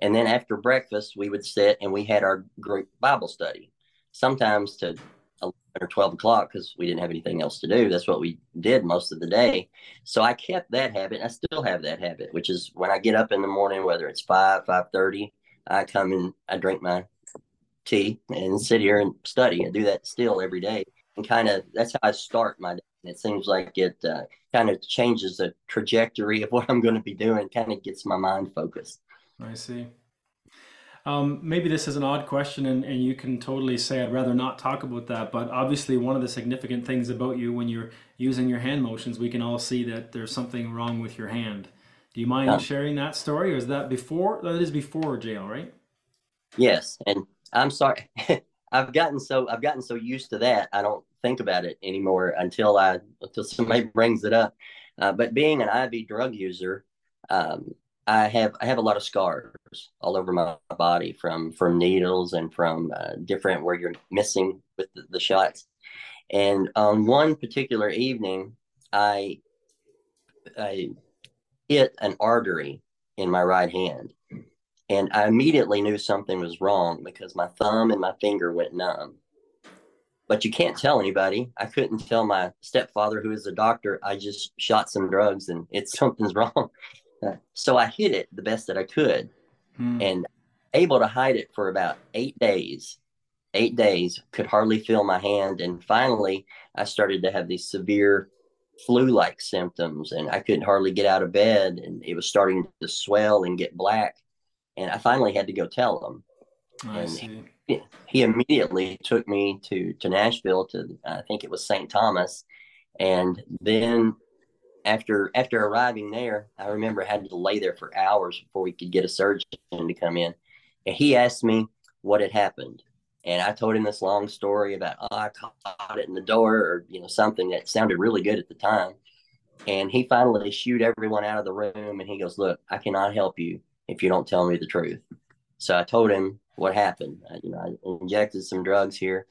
and then after breakfast, we would sit and we had our group Bible study, sometimes to 11 or 12 o'clock because we didn't have anything else to do. That's what we did most of the day. So I kept that habit. I still have that habit, which is when I get up in the morning, whether it's 5, 5.30, I come and I drink my tea and sit here and study. I do that still every day. And kind of that's how I start my day. And it seems like it uh, kind of changes the trajectory of what I'm going to be doing, kind of gets my mind focused. I see. Um, maybe this is an odd question, and, and you can totally say I'd rather not talk about that. But obviously, one of the significant things about you when you're using your hand motions, we can all see that there's something wrong with your hand. Do you mind yeah. sharing that story, or is that before? That is before jail, right? Yes, and I'm sorry. I've gotten so I've gotten so used to that I don't think about it anymore until I until somebody brings it up. Uh, but being an IV drug user, um, I have I have a lot of scars all over my body from from needles and from uh, different where you're missing with the, the, shots. And on one particular evening, I I hit an artery in my right hand, and I immediately knew something was wrong because my thumb and my finger went numb. But you can't tell anybody. I couldn't tell my stepfather, who is a doctor. I just shot some drugs and it's something's wrong so I hid it the best that I could hmm. and able to hide it for about eight days. Eight days, could hardly feel my hand. And finally, I started to have these severe flu like symptoms and I couldn't hardly get out of bed and it was starting to swell and get black. And I finally had to go tell him. I and see. He, he immediately took me to, to Nashville to, I think it was St. Thomas. And then after after arriving there, I remember I had to lay there for hours before we could get a surgeon to come in. And he asked me what had happened. And I told him this long story about oh, I caught it in the door or you know something that sounded really good at the time. And he finally shooed everyone out of the room and he goes, Look, I cannot help you if you don't tell me the truth. So I told him what happened. I, you know, I injected some drugs here.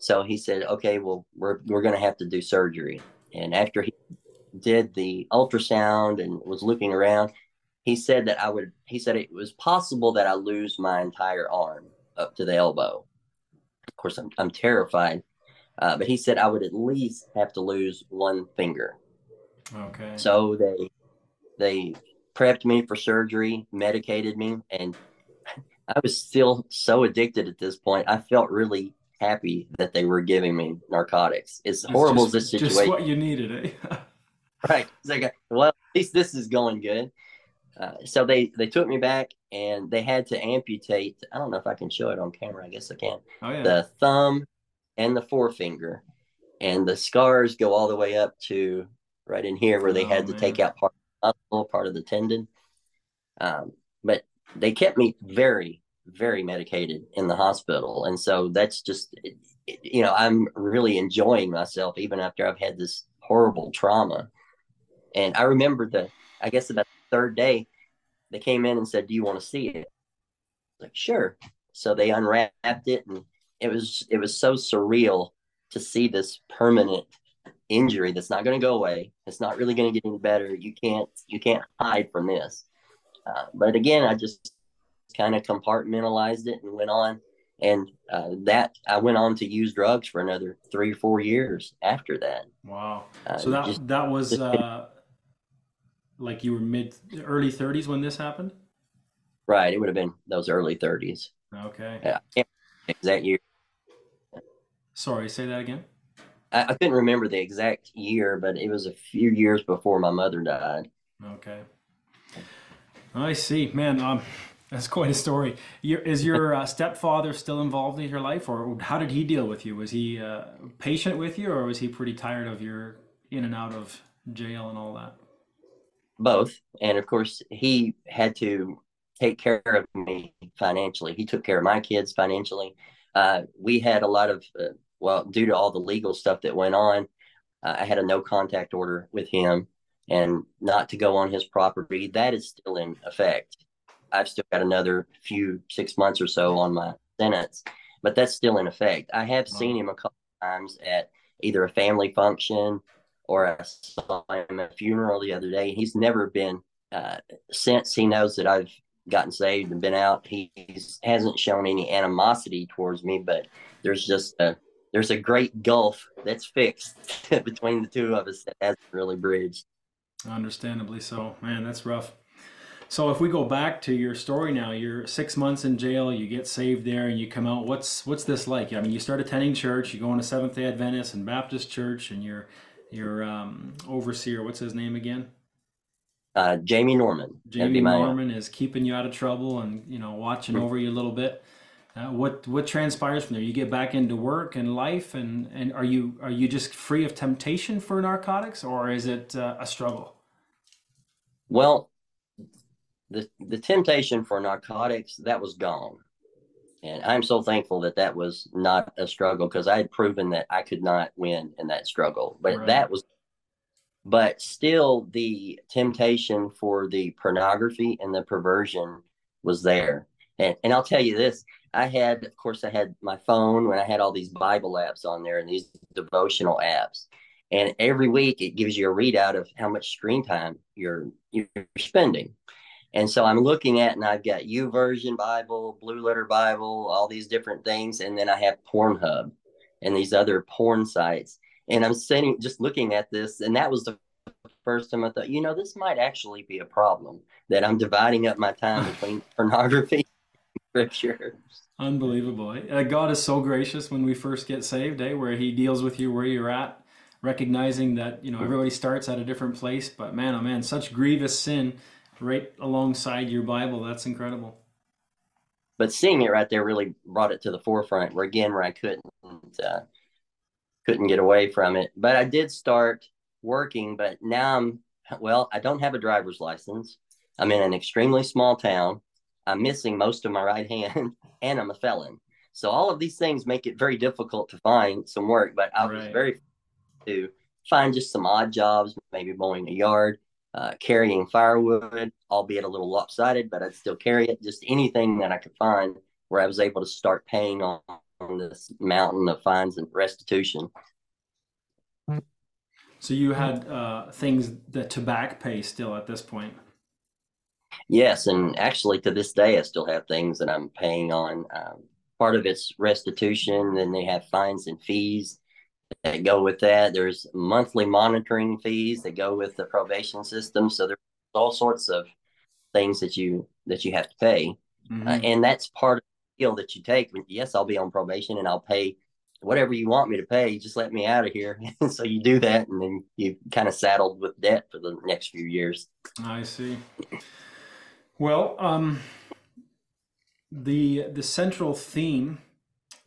So he said, Okay, well, we're, we're to have to do surgery. And after he did the ultrasound and was looking around, he said that I would, he said it was possible that I lose my entire arm up to the elbow. Of course, I'm, I'm terrified, uh, but he said I would at least have to lose one finger. Okay. So they, they prepped me for surgery, medicated me, and I was still so addicted at this point. I felt really happy that they were giving me narcotics. As it's horrible just, as this situation. Just what you needed, eh? right. It's like, well, at least this is going good. Uh, so they they took me back and they had to amputate. I don't know if I can show it on camera. I guess I can. Oh, yeah. The thumb and the forefinger, and the scars go all the way up to right in here where they oh, had to man. take out part of the muscle, part of the tendon. Um, but they kept me very very medicated in the hospital, and so that's just you know I'm really enjoying myself even after I've had this horrible trauma. And I remember the, I guess about the third day, they came in and said, "Do you want to see it?" Like, sure. So they unwrapped it, and it was it was so surreal to see this permanent injury that's not going to go away. It's not really going to get any better. You can't you can't hide from this. Uh, but again, I just kind of compartmentalized it and went on. And uh, that I went on to use drugs for another three or four years after that. Wow! Uh, so that just, that was uh, like you were mid early 30s when this happened. Right, it would have been those early 30s. Okay. Yeah, exact year. Sorry, say that again. I, I couldn't remember the exact year, but it was a few years before my mother died. Okay. I see, man. Um, that's quite a story. Your, is your uh, stepfather still involved in your life, or how did he deal with you? Was he uh, patient with you, or was he pretty tired of your in and out of jail and all that? Both, and of course, he had to take care of me financially. He took care of my kids financially. Uh, we had a lot of, uh, well, due to all the legal stuff that went on, uh, I had a no contact order with him and not to go on his property. That is still in effect. I've still got another few six months or so on my sentence, but that's still in effect. I have seen him a couple times at either a family function or I saw him at a funeral the other day. He's never been uh, since he knows that I've gotten saved and been out. He hasn't shown any animosity towards me, but there's just a there's a great gulf that's fixed between the two of us that hasn't really bridged. Understandably so, man. That's rough. So if we go back to your story now, you're six months in jail, you get saved there, and you come out. What's what's this like? I mean, you start attending church, you go into Seventh Day Adventist and Baptist church, and your your um, overseer, what's his name again? Uh, Jamie Norman. Jamie Norman is keeping you out of trouble and you know watching over you a little bit. Uh, what what transpires from there? You get back into work and life, and and are you are you just free of temptation for narcotics, or is it uh, a struggle? Well, the the temptation for narcotics that was gone, and I'm so thankful that that was not a struggle because I had proven that I could not win in that struggle. But right. that was but still the temptation for the pornography and the perversion was there and, and i'll tell you this i had of course i had my phone when i had all these bible apps on there and these devotional apps and every week it gives you a readout of how much screen time you're you're spending and so i'm looking at and i've got YouVersion bible blue letter bible all these different things and then i have pornhub and these other porn sites and I'm sitting just looking at this, and that was the first time I thought, you know, this might actually be a problem that I'm dividing up my time between pornography and scripture. Unbelievable. Uh, God is so gracious when we first get saved, eh? Where He deals with you where you're at, recognizing that you know everybody starts at a different place. But man, oh man, such grievous sin right alongside your Bible. That's incredible. But seeing it right there really brought it to the forefront. Where again, where I couldn't uh, couldn't get away from it. But I did start working, but now I'm, well, I don't have a driver's license. I'm in an extremely small town. I'm missing most of my right hand and I'm a felon. So all of these things make it very difficult to find some work, but I right. was very to find just some odd jobs, maybe mowing a yard, uh, carrying firewood, albeit a little lopsided, but I'd still carry it. Just anything that I could find where I was able to start paying on on this mountain of fines and restitution. So you had uh, things that to back pay still at this point. Yes, and actually to this day, I still have things that I'm paying on. Um, part of it's restitution, then they have fines and fees that go with that. There's monthly monitoring fees that go with the probation system. So there's all sorts of things that you that you have to pay, mm-hmm. uh, and that's part of the deal that you take. Yes, I'll be on probation and I'll pay whatever you want me to pay. Just let me out of here. so you do that, and then you kind of saddled with debt for the next few years. I see. Well, um, the the central theme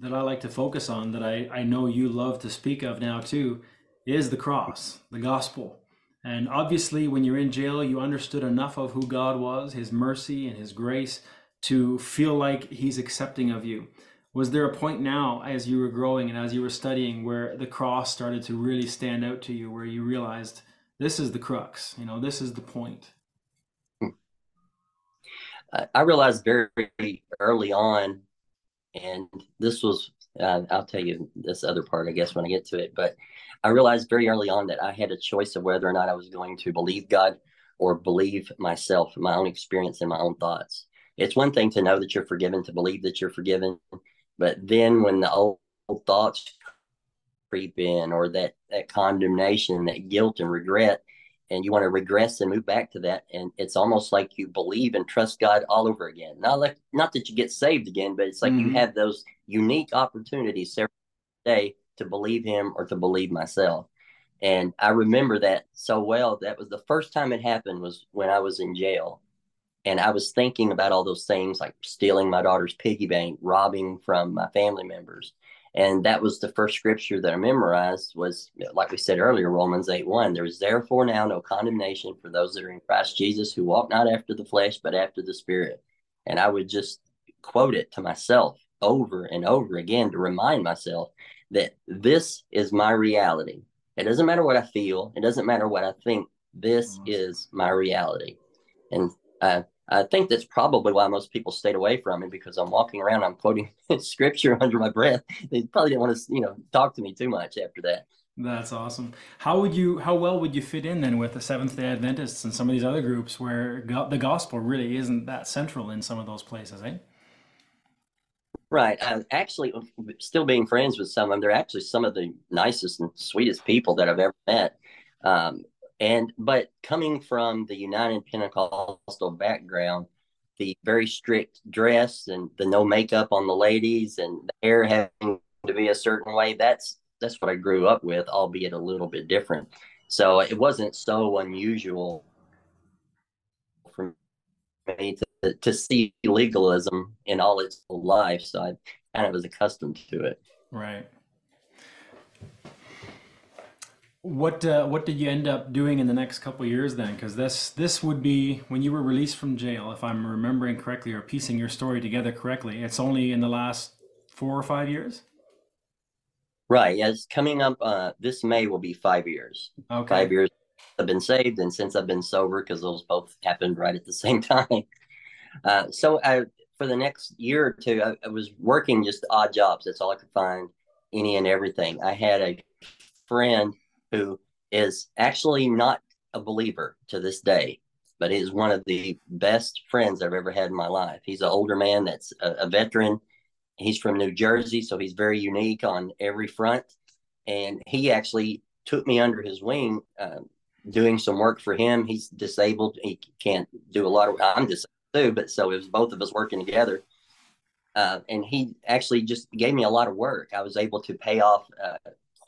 that I like to focus on, that I, I know you love to speak of now too, is the cross, the gospel. And obviously, when you're in jail, you understood enough of who God was, His mercy and His grace, to feel like he's accepting of you. Was there a point now, as you were growing and as you were studying, where the cross started to really stand out to you, where you realized this is the crux, you know, this is the point? Hmm. I realized very early on, and this was, uh, I'll tell you this other part, I guess, when I get to it, but I realized very early on that I had a choice of whether or not I was going to believe God or believe myself, my own experience and my own thoughts. It's one thing to know that you're forgiven, to believe that you're forgiven, but then when the old thoughts creep in or that, that condemnation, that guilt and regret, and you want to regress and move back to that and it's almost like you believe and trust god all over again. Not like not that you get saved again but it's like mm-hmm. you have those unique opportunities every day to believe him or to believe myself. And i remember that so well. That was the first time it happened was when i was in jail. And i was thinking about all those things like stealing my daughter's piggy bank robbing from my family members and that was the first scripture that I memorized was, like we said earlier, Romans 8 1. There is therefore now no condemnation for those that are in Christ Jesus who walk not after the flesh, but after the Spirit. And I would just quote it to myself over and over again to remind myself that this is my reality. It doesn't matter what I feel, it doesn't matter what I think. This is my reality. And uh, I think that's probably why most people stayed away from me because I'm walking around, I'm quoting scripture under my breath. They probably didn't want to, you know, talk to me too much after that. That's awesome. How would you, how well would you fit in then with the Seventh Day Adventists and some of these other groups where the gospel really isn't that central in some of those places, eh? Right. Uh, actually, still being friends with some of them, they're actually some of the nicest and sweetest people that I've ever met. Um, and but coming from the United Pentecostal background, the very strict dress and the no makeup on the ladies and the hair having to be a certain way, that's that's what I grew up with, albeit a little bit different. So it wasn't so unusual for me to, to see legalism in all its life. So I kind of was accustomed to it. Right. What uh, what did you end up doing in the next couple years then? Because this this would be when you were released from jail, if I'm remembering correctly or piecing your story together correctly. It's only in the last four or five years. Right. Yes, coming up. Uh, this May will be five years. Okay. Five years I've been saved, and since I've been sober, because those both happened right at the same time. Uh, so I, for the next year or two, I, I was working just odd jobs. That's all I could find, any and everything. I had a friend who is actually not a believer to this day, but is one of the best friends I've ever had in my life. He's an older man that's a, a veteran. He's from New Jersey, so he's very unique on every front. And he actually took me under his wing, uh, doing some work for him. He's disabled; he can't do a lot of. I'm disabled too, but so it was both of us working together. Uh, and he actually just gave me a lot of work. I was able to pay off uh,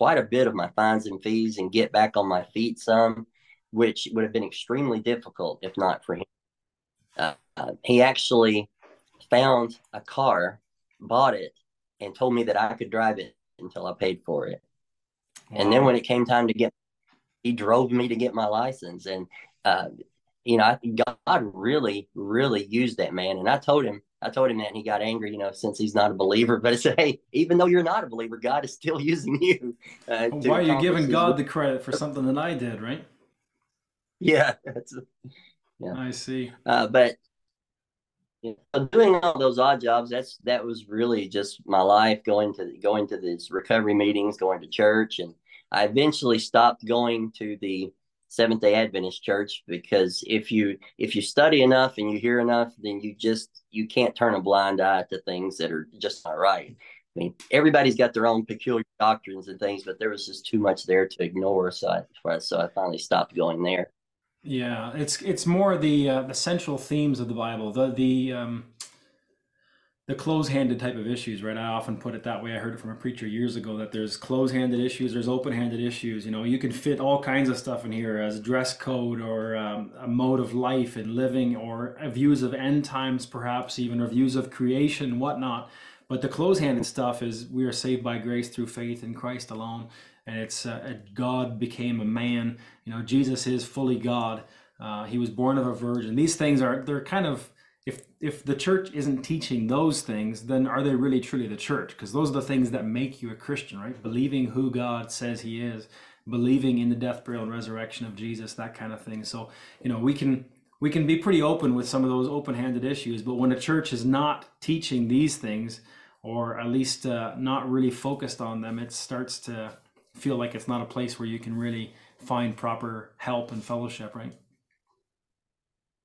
quite a bit of my fines and fees and get back on my feet some, which would have been extremely difficult if not for him. Uh, uh, he actually found a car, bought it, and told me that I could drive it until I paid for it. Wow. And then when it came time to get, he drove me to get my license. And, uh, you know, God really, really used that man. And I told him, I told him that and he got angry, you know, since he's not a believer. But I said, hey, even though you're not a believer, God is still using you. Uh, Why are you giving God the credit for something that I did, right? Yeah, that's, yeah. I see. Uh, but you know, doing all those odd jobs, that's that was really just my life. Going to going to these recovery meetings, going to church, and I eventually stopped going to the Seventh Day Adventist Church because if you if you study enough and you hear enough, then you just you can't turn a blind eye to things that are just not right. I mean, everybody's got their own peculiar doctrines and things, but there was just too much there to ignore. So I so I finally stopped going there. Yeah, it's it's more the uh, the central themes of the Bible, the the um, the close-handed type of issues, right? I often put it that way. I heard it from a preacher years ago that there's close-handed issues, there's open-handed issues. You know, you can fit all kinds of stuff in here as dress code or um, a mode of life and living, or views of end times, perhaps even, or views of creation whatnot. But the close-handed stuff is we are saved by grace through faith in Christ alone, and it's uh, God became a man. You know, Jesus is fully God. Uh, he was born of a virgin. These things are they're kind of if if the church isn't teaching those things, then are they really truly the church? Because those are the things that make you a Christian, right? Believing who God says He is, believing in the death, burial, and resurrection of Jesus, that kind of thing. So you know we can we can be pretty open with some of those open-handed issues, but when a church is not teaching these things, or at least uh, not really focused on them, it starts to feel like it's not a place where you can really find proper help and fellowship, right?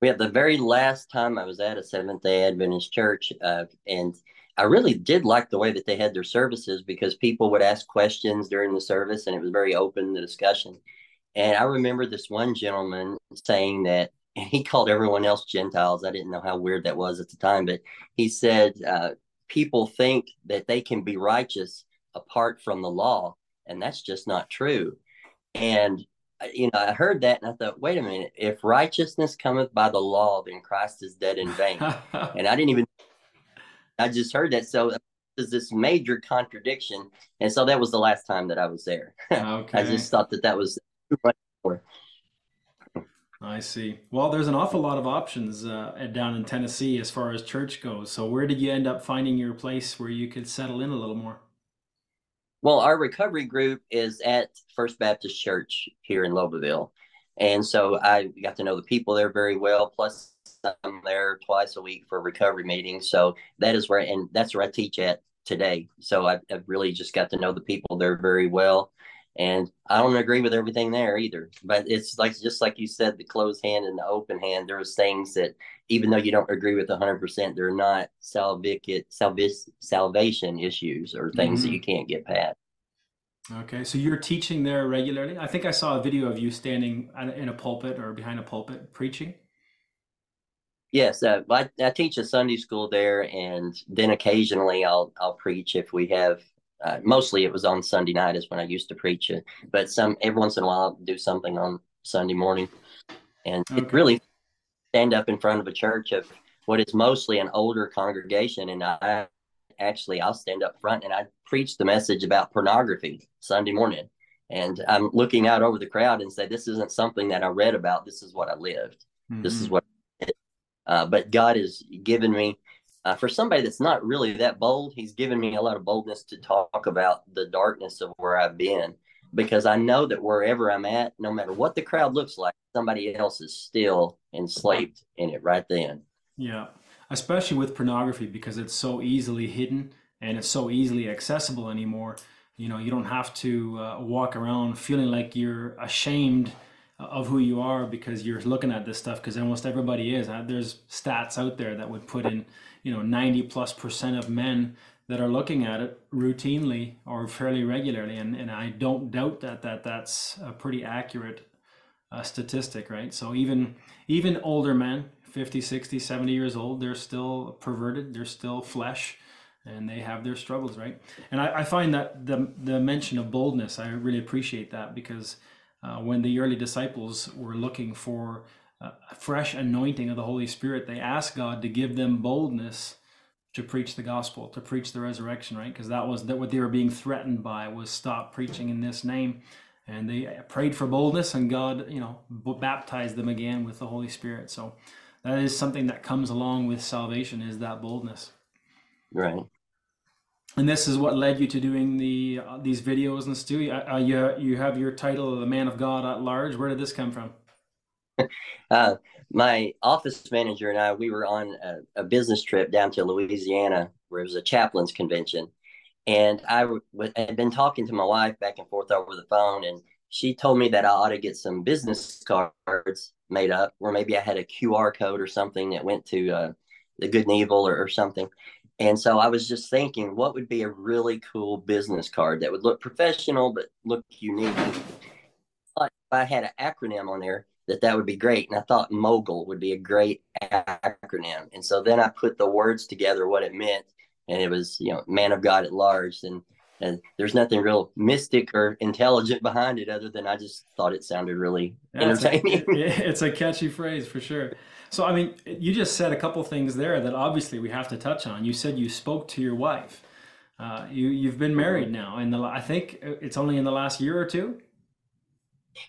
Yeah, the very last time I was at a Seventh Day Adventist church, uh, and I really did like the way that they had their services because people would ask questions during the service, and it was very open the discussion. And I remember this one gentleman saying that he called everyone else Gentiles. I didn't know how weird that was at the time, but he said uh, people think that they can be righteous apart from the law, and that's just not true. And you know, I heard that and I thought, wait a minute, if righteousness cometh by the law, then Christ is dead in vain. and I didn't even, I just heard that. So there's this major contradiction. And so that was the last time that I was there. Okay. I just thought that that was I see. Well, there's an awful lot of options uh, down in Tennessee as far as church goes. So where did you end up finding your place where you could settle in a little more? Well, our recovery group is at First Baptist Church here in Lobelville. And so I got to know the people there very well. Plus, I'm there twice a week for recovery meetings. So that is where, and that's where I teach at today. So I've, I've really just got to know the people there very well. And I don't agree with everything there either. But it's like, just like you said, the closed hand and the open hand, there's things that, even though you don't agree with 100%, they're not salvis- salvation issues or things mm-hmm. that you can't get past. Okay, so you're teaching there regularly. I think I saw a video of you standing in a pulpit or behind a pulpit preaching. Yes, uh, I, I teach a Sunday school there, and then occasionally I'll I'll preach if we have. Uh, mostly it was on Sunday night is when I used to preach it, but some every once in a while I'll do something on Sunday morning, and okay. it really stand up in front of a church of what is mostly an older congregation, and I actually I'll stand up front and I preach the message about pornography Sunday morning. And I'm looking out over the crowd and say, this isn't something that I read about. This is what I lived. Mm-hmm. This is mm-hmm. what. Uh, but God has given me, uh, for somebody that's not really that bold, He's given me a lot of boldness to talk about the darkness of where I've been, because I know that wherever I'm at, no matter what the crowd looks like, somebody else is still enslaved in it right then. Yeah especially with pornography because it's so easily hidden and it's so easily accessible anymore. You know, you don't have to uh, walk around feeling like you're ashamed of who you are because you're looking at this stuff because almost everybody is. There's stats out there that would put in, you know, 90 plus percent of men that are looking at it routinely or fairly regularly. And, and I don't doubt that, that that's a pretty accurate uh, statistic, right? So even, even older men, 50, 60, 70 years old, they're still perverted, they're still flesh, and they have their struggles, right? And I, I find that the, the mention of boldness, I really appreciate that because uh, when the early disciples were looking for a fresh anointing of the Holy Spirit, they asked God to give them boldness to preach the gospel, to preach the resurrection, right? Because that was that what they were being threatened by was stop preaching in this name. And they prayed for boldness, and God, you know, baptized them again with the Holy Spirit. So that is something that comes along with salvation is that boldness right and this is what led you to doing the uh, these videos and stu uh, you you have your title of the man of god at large where did this come from uh, my office manager and i we were on a, a, business trip down to louisiana where it was a chaplains convention and I w- had been talking to my wife back and forth over the phone and she told me that i ought to get some business cards made up, or maybe I had a QR code or something that went to uh, the Good and Evil or, or something. And so I was just thinking, what would be a really cool business card that would look professional but look unique? If I had an acronym on there, that that would be great. And I thought mogul would be a great acronym. And so then I put the words together, what it meant, and it was you know man of God at large. And and there's nothing real mystic or intelligent behind it other than I just thought it sounded really yeah, entertaining. It's a, it's a, catchy phrase for sure. So, I mean, you just said a couple things there that obviously we have to touch on. You said you spoke to your wife. Uh, you you've been married now, and I think it's only in the last year or two.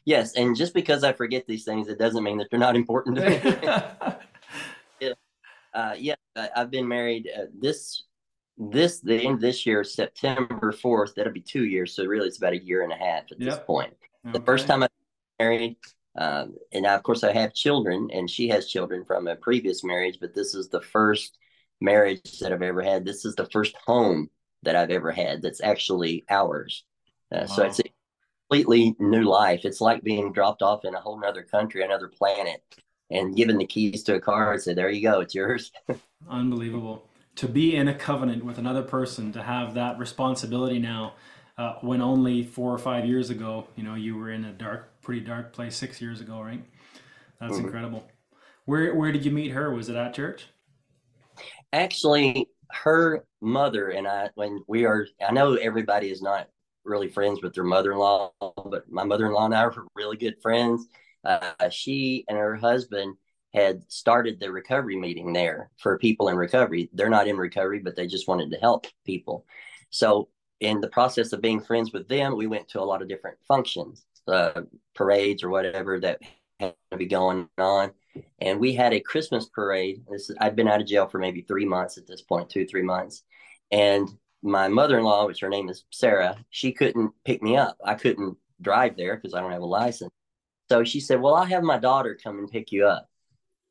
Yes, and just because I forget these things, it doesn't mean that they're not important to me. yeah. Uh, yeah, I, have been married uh, this this the end of this year, September fourth. That'll be two years. So really, it's about a year and a half at yep. this point. Okay. The first time I married, um, and now of course I have children, and she has children from a previous marriage. But this is the first marriage that I've ever had. This is the first home that I've ever had that's actually ours. Uh, wow. So it's a completely new life. It's like being dropped off in a whole nother country, another planet, and given the keys to a car and say, "There you go, it's yours." Unbelievable to be in a covenant with another person to have that responsibility now. Uh, when only four or five years ago, you know, you were in a dark, pretty dark place six years ago, right? That's mm-hmm. incredible. Where where did you meet her? Was it at church? Actually, her mother and I, when we are, I know everybody is not really friends with their mother-in-law, but my mother-in-law and I are really good friends. Uh, she and her husband had started the recovery meeting there for people in recovery. They're not in recovery, but they just wanted to help people. So, in the process of being friends with them, we went to a lot of different functions, uh, parades, or whatever that had to be going on. And we had a Christmas parade. This I'd been out of jail for maybe three months at this point, two three months, and my mother-in-law, which her name is Sarah, she couldn't pick me up. I couldn't drive there because I don't have a license. So she said, "Well, I'll have my daughter come and pick you up."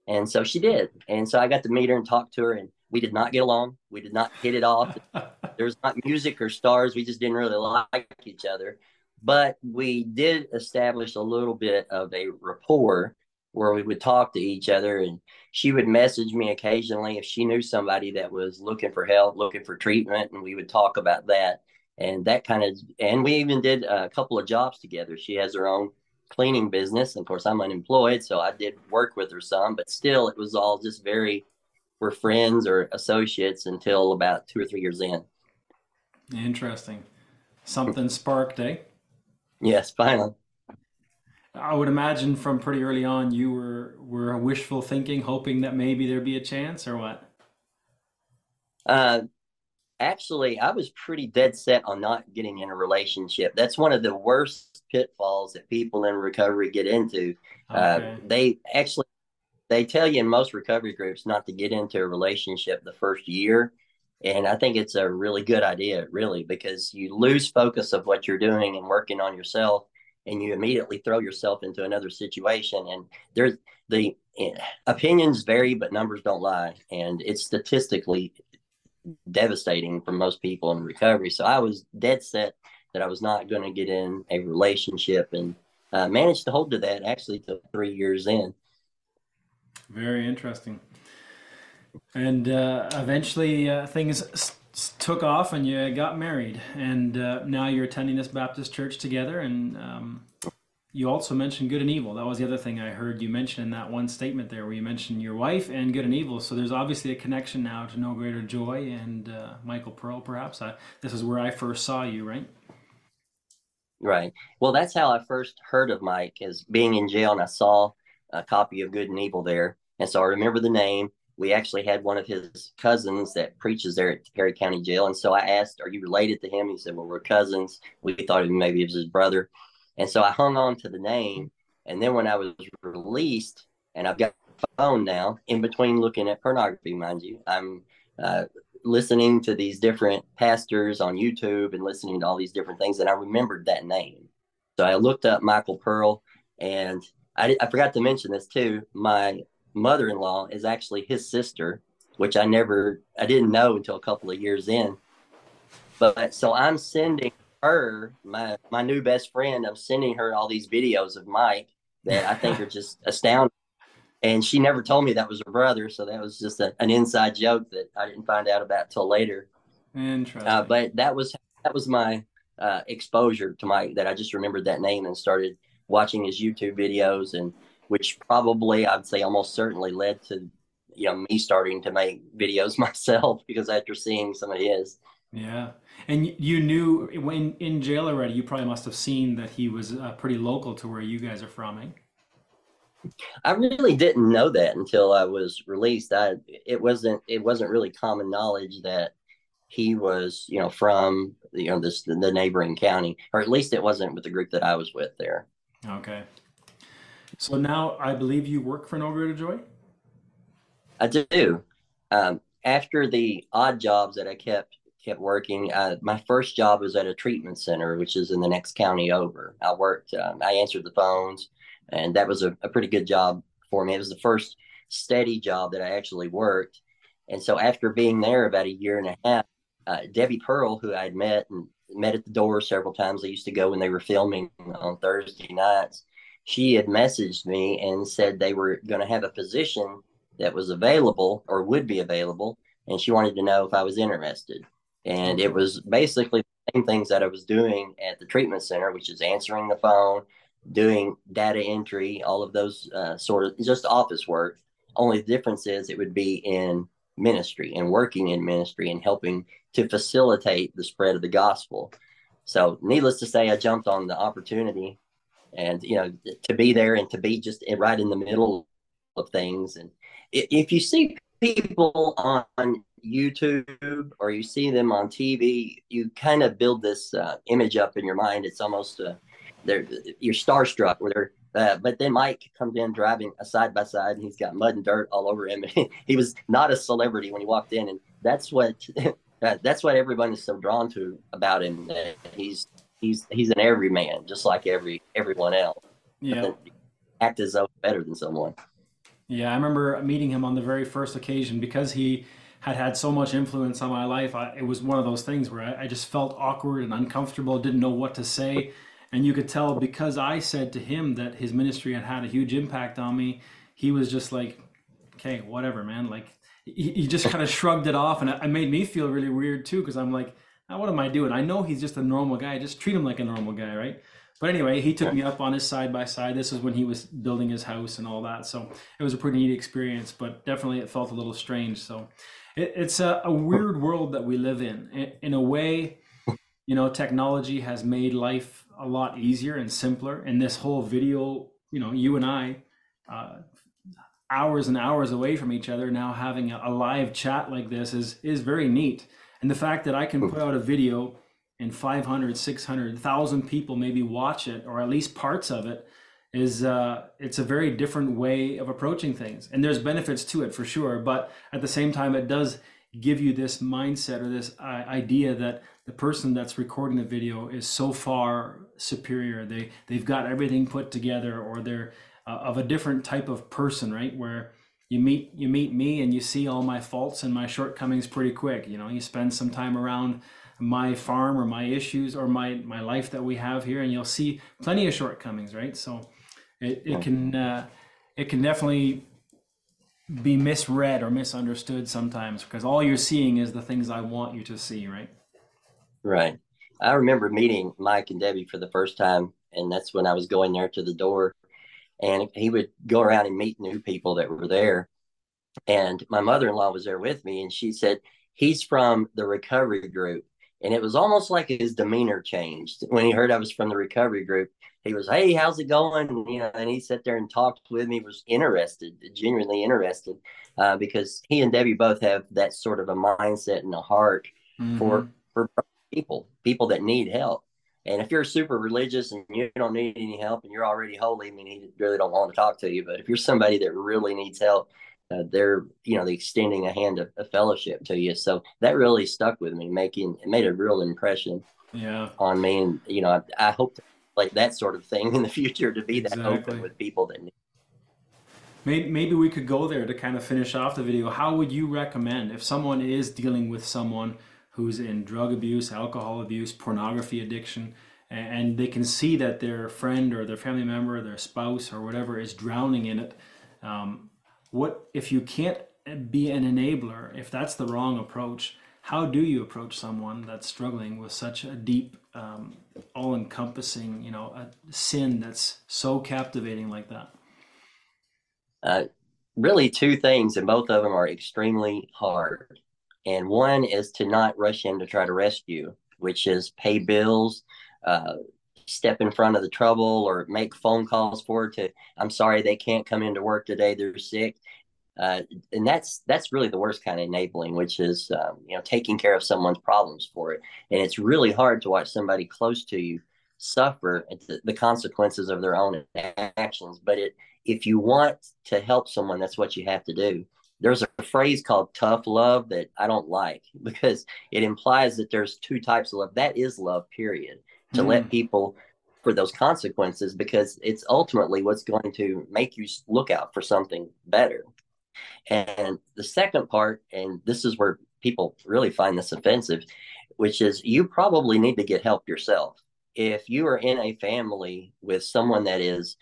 And so she did. And so I got to meet her and talk to her, and we did not get along. We did not hit it off. there was not music or stars. We just didn't really like each other. But we did establish a little bit of a rapport where we would talk to each other. And she would message me occasionally if she knew somebody that was looking for help, looking for treatment. And we would talk about that. And that kind of, and we even did a couple of jobs together. She has her own cleaning business. Of course, I'm unemployed, so I did work with her some, but still, it was all just very, we're friends or associates until about two or three years in. Interesting. Something sparked, eh? Yes, finally. I would imagine from pretty early on you were were wishful thinking, hoping that maybe there'd be a chance, or what? Uh, actually, I was pretty dead set on not getting in a relationship. That's one of the worst pitfalls that people in recovery get into. Uh, okay. Uh, they actually they tell you in most recovery groups not to get into a relationship the first year. And I think it's a really good idea, really, because you lose focus of what you're doing and working on yourself, and you immediately throw yourself into another situation. And there's the eh, opinions vary, but numbers don't lie. And it's statistically devastating for most people in recovery. So I was dead set that I was not going to get in a relationship and uh, managed to hold to that actually till three years in. Very interesting. And uh, eventually uh, things took off and you got married. And uh, now you're attending this Baptist church together. And um, you also mentioned good and evil. That was the other thing I heard you mention in that one statement there, where you mentioned your wife and good and evil. So there's obviously a connection now to No Greater Joy and uh, Michael Pearl, perhaps. I, this is where I first saw you, right? Right. Well, that's how I first heard of Mike, as being in jail, and I saw a copy of Good and Evil there, and so I remember the name. We actually had one of his cousins that preaches there at Perry County Jail, and so I asked, "Are you related to him?" He said, "Well, we're cousins." We thought maybe it was his brother, and so I hung on to the name. And then when I was released, and I've got a phone now, in between looking at pornography, mind you, I'm uh, listening to these different pastors on YouTube and listening to all these different things, and I remembered that name. So I looked up Michael Pearl, and I, I forgot to mention this too. My mother-in-law is actually his sister, which I never, I didn't know until a couple of years in. But so I'm sending her, my my new best friend, I'm sending her all these videos of Mike that I think are just astounding and she never told me that was her brother. So that was just a, an inside joke that I didn't find out about till later. Interesting. Uh, but that was that was my uh, exposure to Mike that I just remembered that name and started watching his YouTube videos, and which probably I'd say almost certainly led to you know me starting to make videos myself because after seeing some of his. Yeah, and you knew when in jail already, you probably must have seen that he was uh, pretty local to where you guys are from, eh? I really didn't know that until I was released. I it wasn't it wasn't really common knowledge that he was you know from you know this the neighboring county, or at least it wasn't with the group that I was with there. Okay. So now I believe you work for No Greater Joy. I do. um, after the odd jobs that I kept kept working, uh, my first job was at a treatment center, which is in the next county over. I worked, um, I answered the phones, and that was a, a pretty good job for me. It was the first steady job that I actually worked. And so after being there about a year and a half, uh, Debbie Pearl, who I had met and met at the door several times, I used to go when they were filming on Thursday nights. She had messaged me and said they were going to have a position that was available or would be available. And she wanted to know if I was interested. And it was basically the same things that I was doing at the treatment center, which is answering the phone, doing data entry, all of those uh, sort of just office work. Only the difference is it would be in ministry and working in ministry and helping to facilitate the spread of the gospel. So, needless to say, I jumped on the opportunity and, you know, to be there and to be just right in the middle of things. And if you see people on YouTube or you see them on TV, you kind of build this uh, image up in your mind. It's almost uh, they're you're starstruck. Where they're uh, but then Mike comes in driving a side by side, and he's got mud and dirt all over him. he was not a celebrity when he walked in, and that's what that's what everyone is so drawn to about him. He's he's he's an everyman, just like every everyone else. Yeah, act as though better than someone. Yeah, I remember meeting him on the very first occasion because he had had so much influence on my life. I, it was one of those things where I, I, just felt awkward and uncomfortable, didn't know what to say. And you could tell because I said to him that his ministry had had a huge impact on me, he was just like, okay, whatever, man. Like, he, he just kind of shrugged it off. And it made me feel really weird too, because I'm like, oh, what am I doing? I know he's just a normal guy. Just treat him like a normal guy, right? But anyway, he took me up on his side by side. This is when he was building his house and all that. So it was a pretty neat experience, but definitely it felt a little strange. So it, it's a, a weird world that we live in. in. In a way, you know, technology has made life a lot easier and simpler. And this whole video, you know, you and I, uh, hours and hours away from each other, now having a, a live chat like this is is very neat. And the fact that I can put out a video and 500, 600, 1,000 people maybe watch it or at least parts of it is uh, it's a very different way of approaching things. And there's benefits to it for sure but at the same time it does give you this mindset or this uh, idea that the person that's recording the video is so far superior. They they've got everything put together or they're uh, of a different type of person right? Where you meet you meet me and you see all my faults and my shortcomings pretty quick you know you spend some time around my farm or my issues or my my life that we have here and you'll see plenty of shortcomings right so it, it can uh, it can definitely be misread or misunderstood sometimes because all you're seeing is the things I want you to see, right? Right. I remember meeting Mike and Debbie for the first time, and that's when I was going there to the door. And he would go around and meet new people that were there. And my mother in law was there with me, and she said, He's from the recovery group. And it was almost like his demeanor changed when he heard I was from the recovery group he was, hey, how's it going? And, you know, and he sat there and talked with me, was interested, genuinely interested, uh, because he and Debbie both have that sort of a mindset and a heart mm-hmm. for for people, people that need help. And if you're super religious and you don't need any help and you're already holy, I mean, he really don't want to talk to you. But if you're somebody that really needs help, uh, they're you know they extending a hand of, of, fellowship to you. So that really stuck with me, making it made a real impression. Yeah. On me, and you know, I, I hope to like that sort of thing in the future to be that exactly. open with people that need. Maybe, maybe we could go there to kind of finish off the video. How would you recommend if someone is dealing with someone who's in drug abuse, alcohol abuse, pornography addiction, and they can see that their friend or their family member, their spouse or whatever is drowning in it? Um, what if you can't be an enabler? If that's the wrong approach, how do you approach someone that's struggling with such a deep, um, all-encompassing, you know, a sin that's so captivating like that? Uh, really, two things, and both of them are extremely hard. And one is to not rush in to try to rescue, which is pay bills, uh, step in front of the trouble, or make phone calls for to. I'm sorry they can't come into work today; they're sick uh, and that's that's really the worst kind of enabling, which is um, you know taking care of someone's problems for it. And it's really hard to watch somebody close to you suffer the, consequences of their own actions. But it if you want to help someone, that's what you have to do. There's a phrase called tough love that I don't like because it implies that there's two types of love. That is love, period. To mm. let hmm. people for those consequences because it's ultimately what's going to make you look out for something better. And the second part, and this is where people really find this offensive, which is you probably need to get help yourself. If you are in a family with someone that is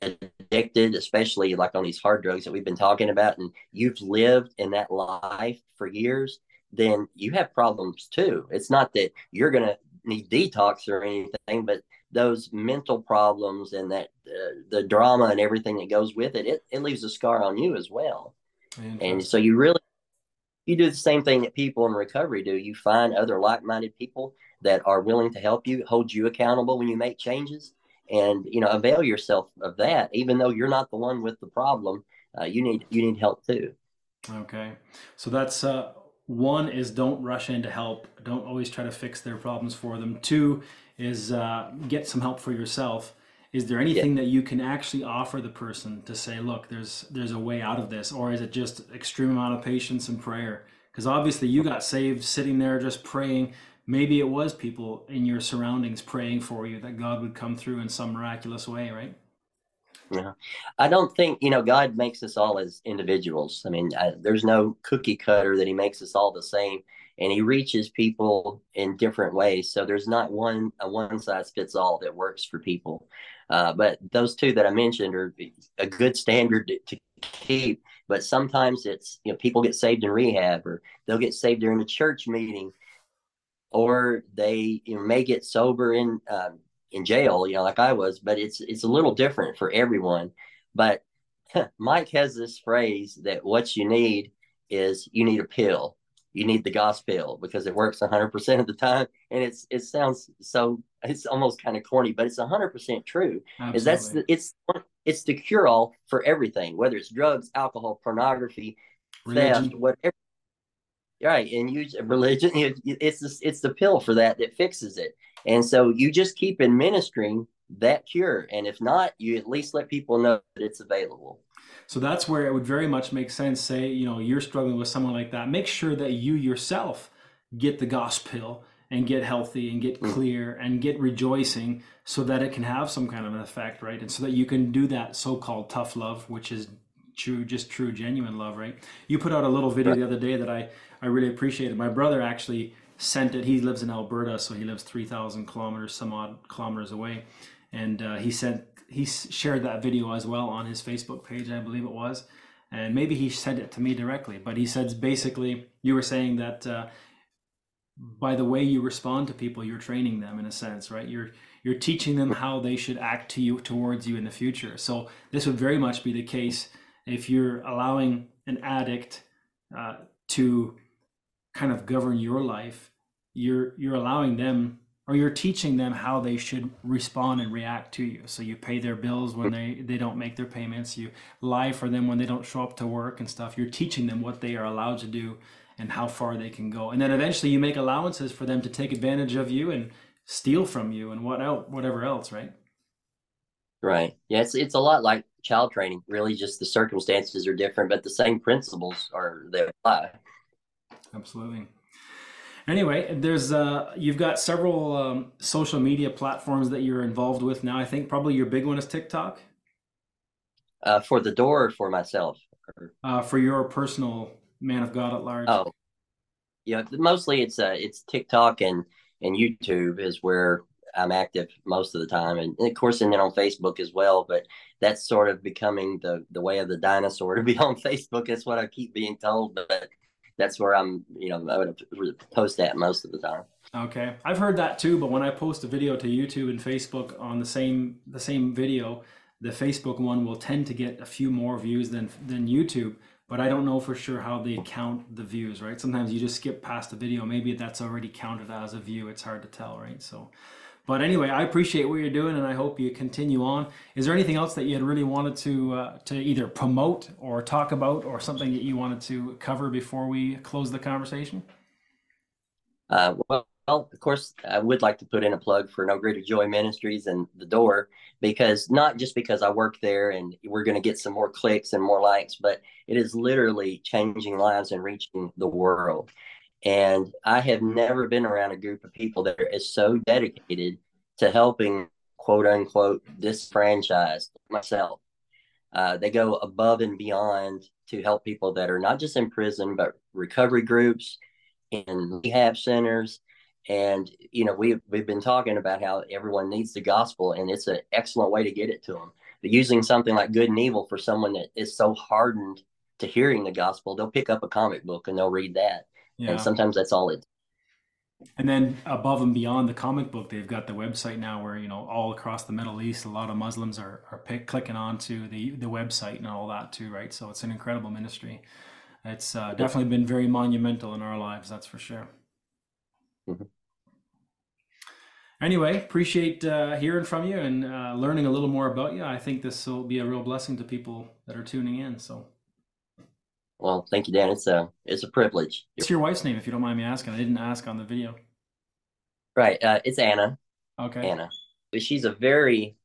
addicted, especially like on these hard drugs that we've been talking about, and you've lived in that life for years, then you have problems too. It's not that you're going to need detox or anything, but those mental problems and that uh, the drama and everything that goes with it, it, it leaves a scar on you as well. And so you really you do the same thing that people in recovery do. You find other like-minded people that are willing to help you, hold you accountable when you make changes, and you know avail yourself of that. Even though you're not the one with the problem, uh, you need you need help too. Okay, so that's uh, one is don't rush in to help. Don't always try to fix their problems for them. Two is uh, get some help for yourself. Is there anything yeah. that you can actually offer the person to say, look, there's there's a way out of this, or is it just extreme amount of patience and prayer? Because obviously you got saved sitting there just praying. Maybe it was people in your surroundings praying for you that God would come through in some miraculous way, right? Yeah, I don't think you know God makes us all as individuals. I mean, I, there's no cookie cutter that He makes us all the same and he reaches people in different ways. So there's not one a one size fits all that works for people. Uh, but those two that I mentioned are a good standard to, to keep. But sometimes it's you know people get saved in rehab, or they'll get saved during a church meeting, or they you know, may get sober in um, in jail, you know, like I was. But it's it's a little different for everyone. But Mike has this phrase that what you need is you need a pill you need the gospel because it works 100% of the time and it's it sounds so it's almost kind of corny but it's 100% true Absolutely. is that's the, it's it's the cure all for everything whether it's drugs alcohol pornography religion. theft whatever right and you religion it's the, it's the pill for that that fixes it and so you just keep administering that cure and if not you at least let people know that it's available so that's where it would very much make sense. Say, you know, you're struggling with someone like that. Make sure that you yourself get the gospel and get healthy and get mm. clear and get rejoicing so that it can have some kind of an effect, right? And so that you can do that so called tough love, which is true, just true, genuine love, right? You put out a little video the other day that I, I really appreciated. My brother actually sent it. He lives in Alberta, so he lives 3,000 kilometers, some odd kilometers away. And uh, he sent he shared that video as well on his Facebook page, I believe it was, and maybe he sent it to me directly. But he said basically, you were saying that uh, by the way you respond to people, you're training them in a sense, right? You're you're teaching them how they should act to you towards you in the future. So this would very much be the case if you're allowing an addict uh, to kind of govern your life. You're you're allowing them or you're teaching them how they should respond and react to you. So you pay their bills when they, they don't make their payments. You lie for them when they don't show up to work and stuff. You're teaching them what they are allowed to do and how far they can go. And then eventually you make allowances for them to take advantage of you and steal from you and what else, whatever else, right? Right. Yeah, it's it's a lot like child training. Really, just the circumstances are different, but the same principles are they apply. Absolutely. Anyway, there's uh, you've got several um, social media platforms that you're involved with now. I think probably your big one is TikTok. Uh, for the door, or for myself. Uh, for your personal man of God at large. Oh, yeah. Mostly it's uh, it's TikTok and and YouTube is where I'm active most of the time, and, of course, and then on Facebook as well. But that's sort of becoming the the way of the dinosaur to be on Facebook. That's what I keep being told. But that's where I'm, you know, I would post that most of the time. Okay, I've heard that too. But when I post a video to YouTube and Facebook on the same the same video, the Facebook one will tend to get a few more views than than YouTube. But I don't know for sure how they count the views, right? Sometimes you just skip past a video. Maybe that's already counted as a view. It's hard to tell, right? So but anyway, I appreciate what you're doing, and I hope you continue on. Is there anything else that you had really wanted to uh, to either promote or talk about, or something that you wanted to cover before we close the conversation? Uh, well, Well, of course, I would like to put in a plug for No Greater Joy Ministries and The Door because not just because I work there and we're going to get some more clicks and more likes, but it is literally changing lives and reaching the world. And I have never been around a group of people that is so dedicated to helping, quote unquote, disfranchised myself. Uh, they go above and beyond to help people that are not just in prison, but recovery groups and rehab centers. And you know we've we've been talking about how everyone needs the gospel and it's an excellent way to get it to them. But using something like good and evil for someone that is so hardened to hearing the gospel they'll pick up a comic book and they'll read that yeah. and sometimes that's all it and then above and beyond the comic book they've got the website now where you know all across the middle east a lot of muslims are, are pick, clicking onto the the website and all that too right so it's an incredible ministry it's uh, definitely been very monumental in our lives that's for sure Mm-hmm. Anyway, appreciate uh, hearing from you and uh, learning a little more about you. I think this will be a real blessing to people that are tuning in. So, well, thank you, Dan. It's a it's a privilege. What's your wife's name, if you don't mind me asking? I didn't ask on the video. Right, uh, it's Anna. Okay, Anna. But She's a very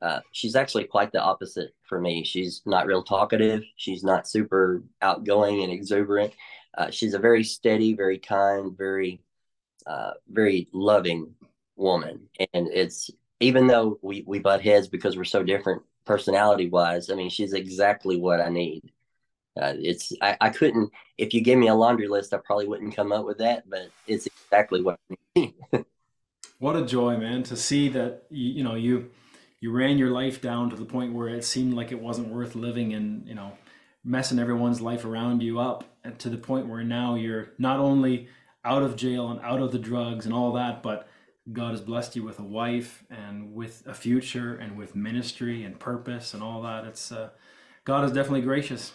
uh, she's actually quite the opposite for me. She's not real talkative. She's not super outgoing and exuberant. Uh, she's a very steady, very kind, very uh, very loving woman. And it's even though we, we butt heads because we're so different personality wise, I mean, she's exactly what I need. Uh, it's I, I couldn't if you gave me a laundry list, I probably wouldn't come up with that, but it's exactly what I need. what a joy, man, to see that you, you know you you ran your life down to the point where it seemed like it wasn't worth living and you know messing everyone's life around you up to the point where now you're not only out of jail and out of the drugs and all that, but God has blessed you with a wife and with a future and with ministry and purpose and all that. It's uh, God is definitely gracious.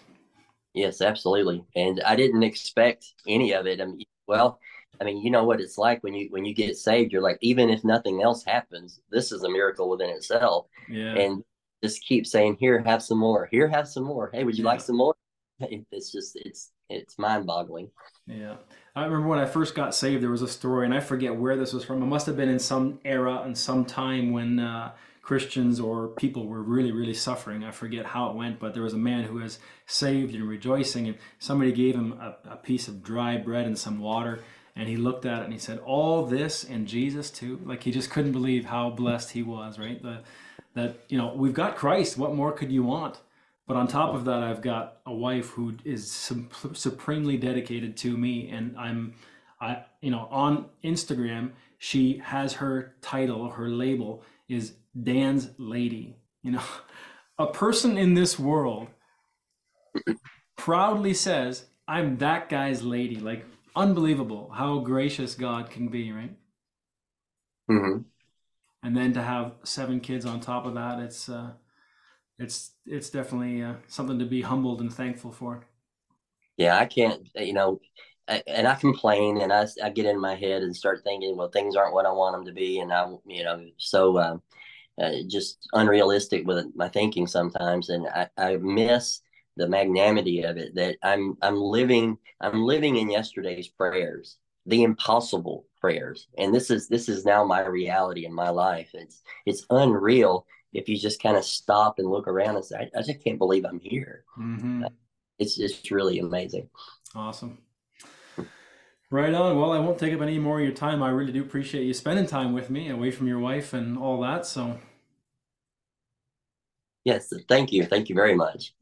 Yes, absolutely. And I didn't expect any of it. I mean, well, I mean, you know what it's like when you when you get saved. You're like, even if nothing else happens, this is a miracle within itself. Yeah. And just keep saying, "Here, have some more. Here, have some more. Hey, would you yeah. like some more?" It's just it's it's mind boggling. Yeah. I remember when I first got saved, there was a story, and I forget where this was from. It must have been in some era and some time when uh, Christians or people were really, really suffering. I forget how it went, but there was a man who was saved and rejoicing, and somebody gave him a, a piece of dry bread and some water. And he looked at it and he said, All this and Jesus too? Like he just couldn't believe how blessed he was, right? The, that, you know, we've got Christ. What more could you want? But on top of that, I've got a wife who is supremely dedicated to me, and I'm, I, you know, on Instagram, she has her title, her label is Dan's Lady. You know, a person in this world proudly says, "I'm that guy's lady." Like unbelievable how gracious God can be, right? Mm-hmm. And then to have seven kids on top of that, it's. Uh, it's it's definitely uh, something to be humbled and thankful for. Yeah, I can't, you know, I, and I complain and I, I get in my head and start thinking, well, things aren't what I want them to be, and I, you know, so uh, uh, just unrealistic with my thinking sometimes, and I, I miss the magnanimity of it that I'm I'm living I'm living in yesterday's prayers, the impossible prayers, and this is this is now my reality in my life. It's it's unreal if you just kind of stop and look around and say, I, I just can't believe I'm here. Mm-hmm. It's just really amazing. Awesome. Right on. Well, I won't take up any more of your time. I really do appreciate you spending time with me away from your wife and all that. So, yes, thank you. Thank you very much.